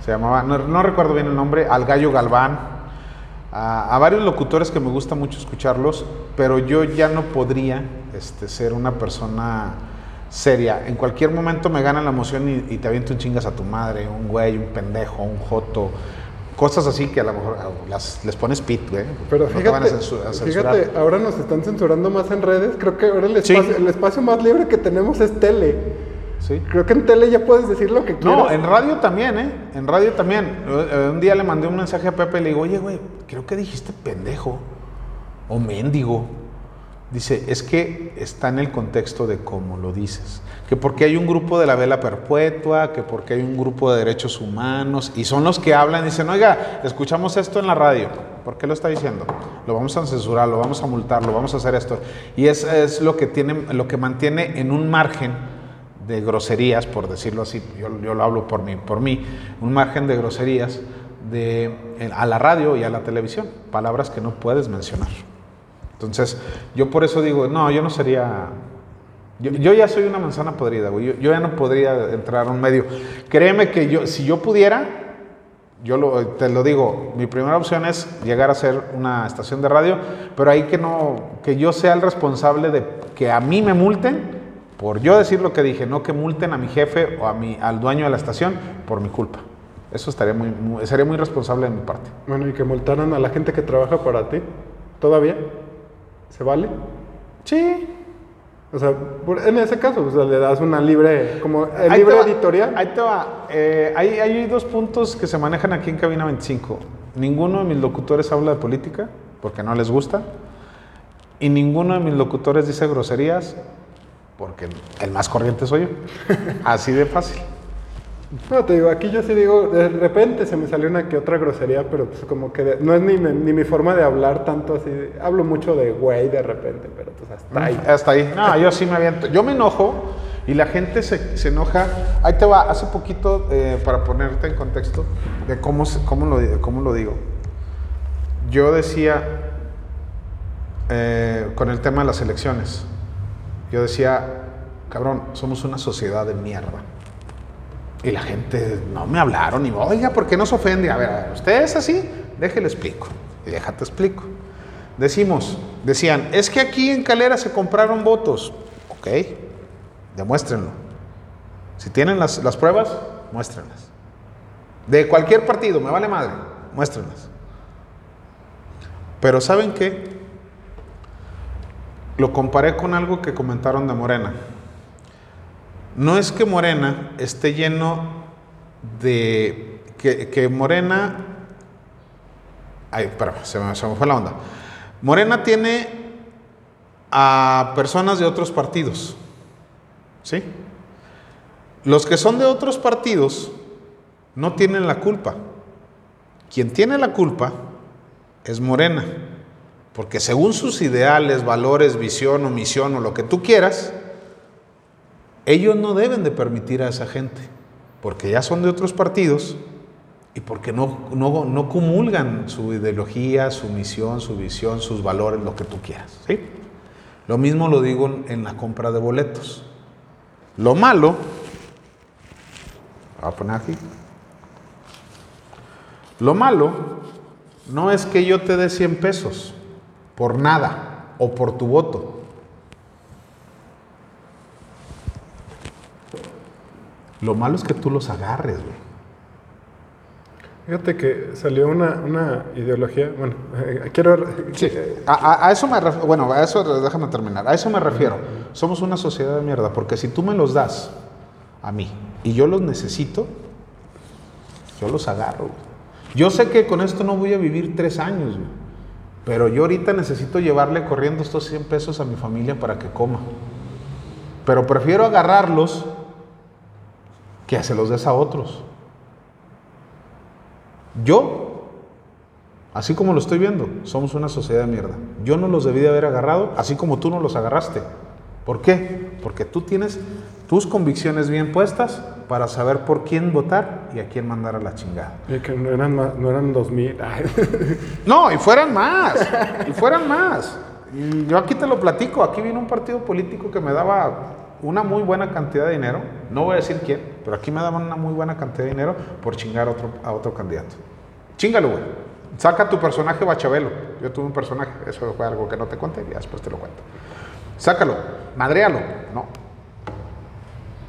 Se llamaba, no, no recuerdo bien el nombre, Al Gallo Galván. A, a varios locutores que me gusta mucho escucharlos, pero yo ya no podría este, ser una persona seria. En cualquier momento me gana la emoción y, y te aviento un chingas a tu madre, un güey, un pendejo, un joto. Cosas así que a lo mejor ah, las, les pones pit, güey. Pero no te van a fíjate, a censurar. fíjate, ahora nos están censurando más en redes. Creo que ahora el Sí. espacio, el espacio más libre que tenemos es tele. Sí. Creo que en tele ya puedes decir lo que quieras. No, en radio también, ¿eh? En radio también. Eh, Un día le mandé un mensaje a Pepe y le digo, oye, güey, creo que dijiste pendejo o mendigo. Dice, es que está en el contexto de cómo lo dices. Que porque hay un grupo de la vela perpetua, que porque hay un grupo de derechos humanos, y son los que hablan y dicen, oiga, escuchamos esto en la radio. ¿Por qué lo está diciendo? Lo vamos a censurar, lo vamos a multar, lo vamos a hacer esto. Y es, es lo, que tiene, lo que mantiene en un margen de groserías, por decirlo así, yo, yo lo hablo por mí, por mí, un margen de groserías de, a la radio y a la televisión, palabras que no puedes mencionar. Entonces, yo por eso digo, no, yo no sería... Yo, yo ya soy una manzana podrida, güey. Yo, yo ya no podría entrar a un medio. Créeme que yo, si yo pudiera, yo te lo digo, mi primera opción es llegar a ser una estación de radio, pero ahí que no, que yo sea el responsable de que a mí me multen por yo decir lo que dije, no que multen a mi jefe o a mi, al dueño de la estación por mi culpa. Eso estaría muy, muy- sería muy responsable de mi parte. Bueno, y que multaran a la gente que trabaja para ti. ¿Todavía? ¿Se vale? Sí. O sea, en ese caso, o sea, le das una libre, como el libre va, editorial. Ahí te va. Eh, hay, hay dos puntos que se manejan aquí en Cabina 25. Ninguno de mis locutores habla de política porque no les gusta. Y ninguno de mis locutores dice groserías porque el más corriente soy yo. Así de fácil. No, te digo, aquí yo sí digo, de repente se me salió una que otra grosería, pero pues como que de- no es ni, mi- ni mi forma de hablar tanto así. Hablo mucho de güey de repente, pero pues hasta ahí. Hasta ahí. No, yo sí me aviento. Yo me enojo y la gente se, se enoja. Ahí te va, hace poquito, eh, para ponerte en contexto de cómo, cómo, lo, cómo lo digo. Yo decía, eh, con el tema de las elecciones, yo decía, cabrón, somos una sociedad de mierda. Y la gente no me hablaron y, oiga, ¿por qué no se ofende? A ver, a ver, ¿usted es así? Déjale explico. Y déjate explico. Decimos, decían, es que aquí en Calera se compraron votos. Ok, demuéstrenlo. Si tienen las, las pruebas, muéstrenlas. De cualquier partido, me vale madre, muéstrenlas. Pero ¿saben qué? Lo comparé con algo que comentaron de Morena. No es que Morena esté lleno de... que, Morena... Ay, espérame, se me, se me fue la onda. Morena tiene a personas de otros partidos. ¿Sí? Los que son de otros partidos no tienen la culpa. Quien tiene la culpa es Morena. Porque según sus ideales, valores, visión o misión o lo que tú quieras, ellos no deben de permitir a esa gente, porque ya son de otros partidos y porque no, no, no comulgan su ideología, su misión, su visión, sus valores, lo que tú quieras. ¿sí? Lo mismo lo digo en- la compra de boletos. Lo malo, voy a poner aquí, lo malo no es que yo te dé 100 pesos por nada o por tu voto. Lo malo es que tú los agarres, güey. Fíjate que salió una, una ideología, bueno, eh, quiero... Sí, a, a- a eso me refiero, bueno, a eso déjame terminar, a eso me refiero. Somos una sociedad de mierda, porque si tú me los das a mí y yo los necesito, yo los agarro. güey. Yo sé que con esto no voy a vivir tres años, güey, pero yo ahorita necesito llevarle corriendo estos 100 pesos a mi familia para que coma. Pero prefiero agarrarlos que se los des a otros. Yo Así como lo estoy viendo, somos una sociedad de mierda. Yo no los debí de haber agarrado, así como tú no los agarraste. ¿Por qué? Porque tú tienes tus convicciones bien puestas para saber por quién votar y a quién mandar a la chingada. Y que no eran, más- no eran 2000. ay. No, y fueran más, y fueran más. Y yo aquí te lo platico, aquí vino un partido político que me daba una muy buena cantidad de dinero, no voy a decir quién, pero aquí me daban una muy buena cantidad de dinero por chingar a otro, a otro candidato. Chingalo, güey. Saca tu personaje Bachabelo. Yo tuve un personaje, eso fue algo que no te conté, ya después te lo cuento. Sácalo, madréalo. No.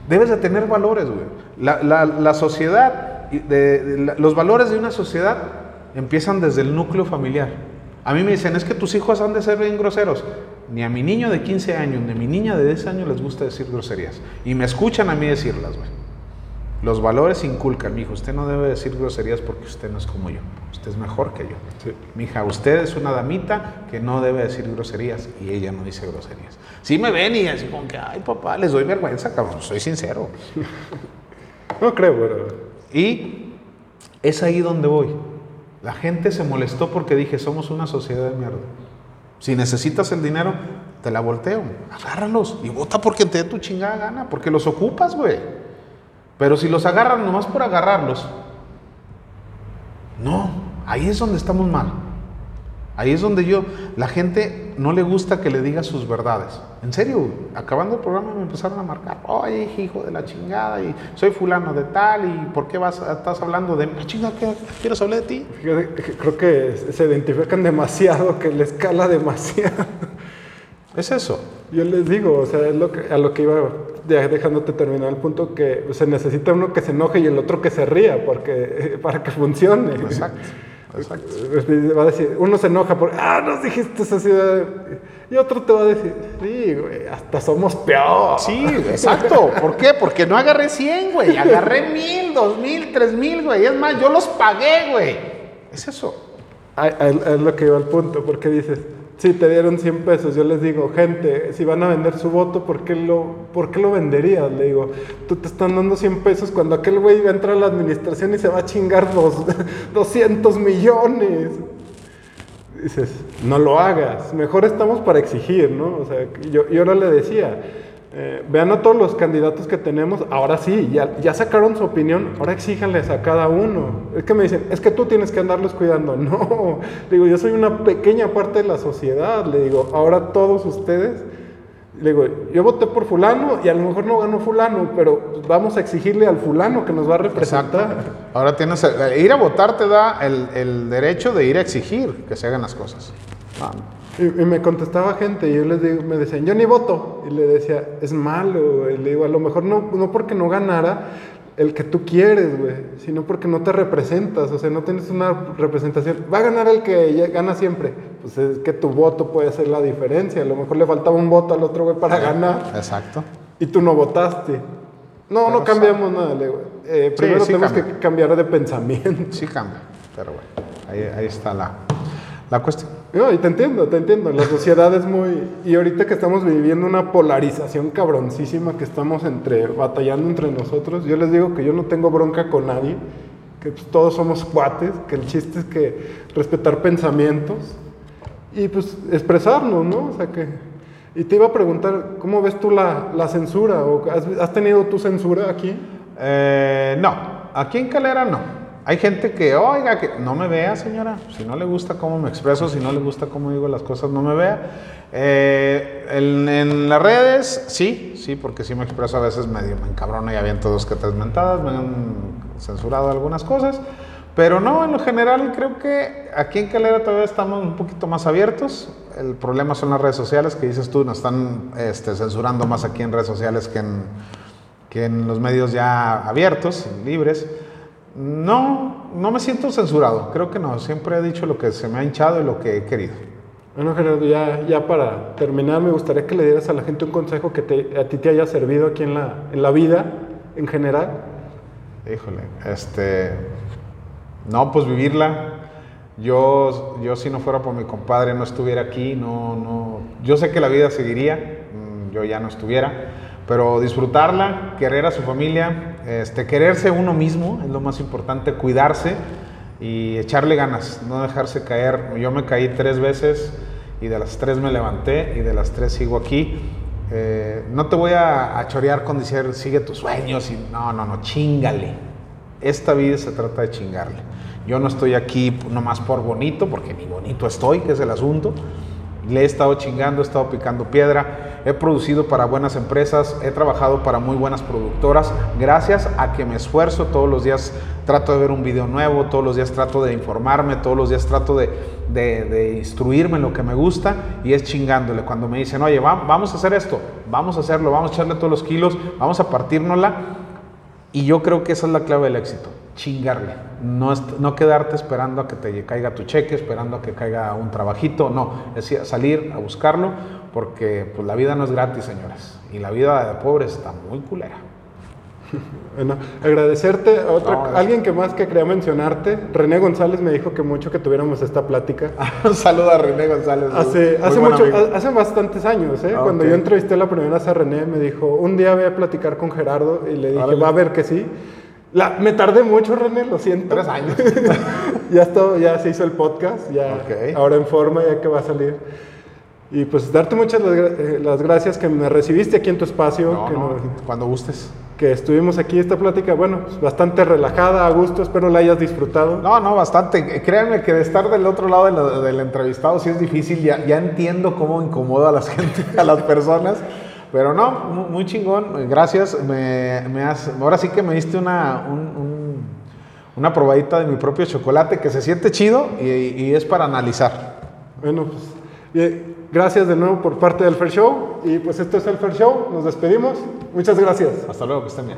Debes de tener valores, güey. La, la- la sociedad, de- de los valores de una sociedad empiezan desde el núcleo familiar. A mí me dicen, es que tus hijos han de ser bien groseros. Ni a mi niño de 15 años, ni a mi niña de 10 años les gusta decir groserías. Y me escuchan a mí decirlas, güey. Los valores inculcan, mijo. Usted no debe decir groserías porque usted no es como yo. Usted es mejor que yo. Sí. Mija, usted es una damita que no debe decir groserías y ella no dice groserías. Sí me ven y así como que, ay papá, les doy vergüenza, cabrón, soy sincero. No creo, pero... Y es ahí donde voy. La gente se molestó porque dije, somos una sociedad de mierda. Si necesitas el dinero, te la volteo. Agárralos y vota porque te dé tu chingada gana, porque los ocupas, güey. Pero si los agarran nomás por agarrarlos, no, ahí es donde estamos mal. Ahí es donde yo, la gente no le gusta que le diga sus verdades. En serio, acabando el programa me empezaron a marcar, oye, hijo de la chingada, y soy fulano de tal, y ¿por qué vas, estás hablando de mí? Chinga, ¿qué quieres hablar de ti? Creo que se identifican demasiado, que le escala demasiado. Es eso. Yo les digo, o sea, es lo que, a lo que iba dejándote terminar el punto, que se necesita uno que se enoje y el otro que se ría, porque para que funcione. Exacto. Exacto. Va a decir, uno se enoja por, ah, nos dijiste esa ciudad. Y otro te va a decir, sí, güey, hasta somos peor. Sí, exacto. ¿Por qué? Porque no agarré 100, güey. Agarré 1000, 2000, 3000, güey. Es más, yo los pagué, güey. Es eso. Es lo que iba al punto, porque dices, Sí, te dieron 100 pesos. Yo les digo, gente, si van a vender su voto, ¿por qué lo, por qué lo venderías? Le digo, tú te están dando 100 pesos cuando aquel güey va a entrar a la administración y se va a chingar dos, 200 millones. Dices, no lo hagas. Mejor estamos para exigir, ¿no? O sea, yo, yo ahora le decía, eh, vean a todos los candidatos que tenemos, ahora sí, ya, sacaron su opinión, ahora exíjanles a cada uno. Es que me dicen, es que tú tienes que andarlos cuidando. No, digo, yo soy una pequeña parte de la sociedad, le digo, ahora todos ustedes, le digo, yo voté por fulano y a lo mejor no ganó fulano, pero vamos a exigirle al fulano que nos va a representar. Ahora tienes, eh, ir a votar te da el, el derecho de ir a exigir que se hagan las cosas. Vamos. Y, y me contestaba gente y yo les digo, me decían, yo ni voto. Y le decía, es malo, güey. Le digo, a lo mejor no, no porque no ganara el que tú quieres, güey, sino porque no te representas, o sea, no tienes una representación. Va a ganar el que gana siempre. Pues es que tu voto puede hacer la diferencia. A lo mejor le faltaba un voto al otro güey para ganar Exacto. y tú no votaste. No, no cambiamos nada, le digo. Eh, primero sí tenemos cambia. que cambiar de pensamiento. Sí cambia, pero bueno, ahí, ahí está la, la cuestión. No, y te entiendo, te entiendo. La sociedad es muy. Y ahorita que estamos viviendo una polarización cabroncísima, que estamos entre batallando entre nosotros, yo les digo que yo no tengo bronca con nadie, que pues, todos somos cuates, que el chiste es que respetar pensamientos y pues expresarnos, ¿no? O sea que. Y te iba a preguntar, ¿cómo ves tú la, la censura? ¿O has, has tenido tu censura aquí? Eh, no, aquí en Calera no. Hay gente que, oiga, que no me vea, señora. Si no le gusta cómo me expreso, si no le gusta cómo digo las cosas, no me vea. Eh, en, en las redes, sí, sí, porque sí me expreso a veces medio, me encabrono y aviento dos que tres mentadas, me han censurado algunas cosas. Pero no, en lo general creo que aquí en Calera todavía estamos un poquito más abiertos. El problema son las redes sociales, que dices tú, nos están este, censurando más aquí en redes sociales que en, que en los medios ya abiertos, libres. No, no me siento censurado, creo que no, siempre he dicho lo que se me ha hinchado y lo que he querido. Bueno, Gerardo, ya, ya para terminar, me gustaría que le dieras a la gente un consejo que te- a ti te haya servido aquí en la, en la vida en general. Híjole, este, no, pues vivirla. Yo, yo si no fuera por mi compadre no estuviera aquí, no, no, yo sé que la vida seguiría, mm, yo ya no estuviera, pero disfrutarla, querer a su familia, este, quererse uno mismo es lo más importante, cuidarse y echarle ganas, no dejarse caer. Yo me caí tres veces y de las tres me levanté y de las tres sigo aquí. Eh, no te voy a, a chorear con decir sigue tus sueños y no, no, no, chingale. Esta vida se trata de chingarle. Yo no estoy aquí nomás por bonito, porque ni bonito estoy, que es el asunto. Le he estado chingando, he estado picando piedra, he producido para buenas empresas, he trabajado para muy buenas productoras, gracias a que me esfuerzo todos los días, trato de ver un video nuevo, todos los días trato de informarme, todos los días trato de, instruirme en lo que me gusta y es chingándole. Cuando me dicen, oye, va- vamos a hacer esto, vamos a hacerlo, vamos a echarle todos los kilos, vamos a partírnosla, y yo creo que esa es la clave del éxito, chingarle. No, no quedarte esperando a que te caiga tu cheque, esperando a que caiga un trabajito, no, es ir- salir a buscarlo, porque pues, la vida no es gratis, señores, y la vida de pobre está muy culera. Bueno, agradecerte a otra- No, alguien que más que quería mencionarte. René González me dijo que mucho que tuviéramos esta plática. Un saludo a René González. Hace, hace, mucho, hace bastantes años, ¿eh? Ah, cuando yo entrevisté la primera vez a René, me dijo, un día voy a platicar con Gerardo y le dije, va a ver que sí. La- me tardé mucho, René, lo siento. Tres años. ya, está, ya se hizo el podcast, ya Ok. ahora en forma, ya que va a salir. Y pues darte muchas las, eh, las gracias que me recibiste aquí en tu espacio, No, que, no, cuando gustes. que estuvimos aquí esta plática, bueno, pues, bastante relajada, a gusto, espero la hayas disfrutado. No, no, bastante. Créanme que de estar del otro lado de la- del entrevistado sí es difícil. Ya, ya entiendo cómo incomoda a las gente, a las personas. Pero no, mu- muy chingón. Gracias. Me, me has- ahora sí que me diste una, un- un- una probadita de mi propio chocolate que se siente chido y, y es para analizar. Bueno, pues bien, gracias de nuevo por parte del Fair Show. Y pues esto es el Fair Show. Nos despedimos. Muchas gracias. Hasta luego, que estén bien.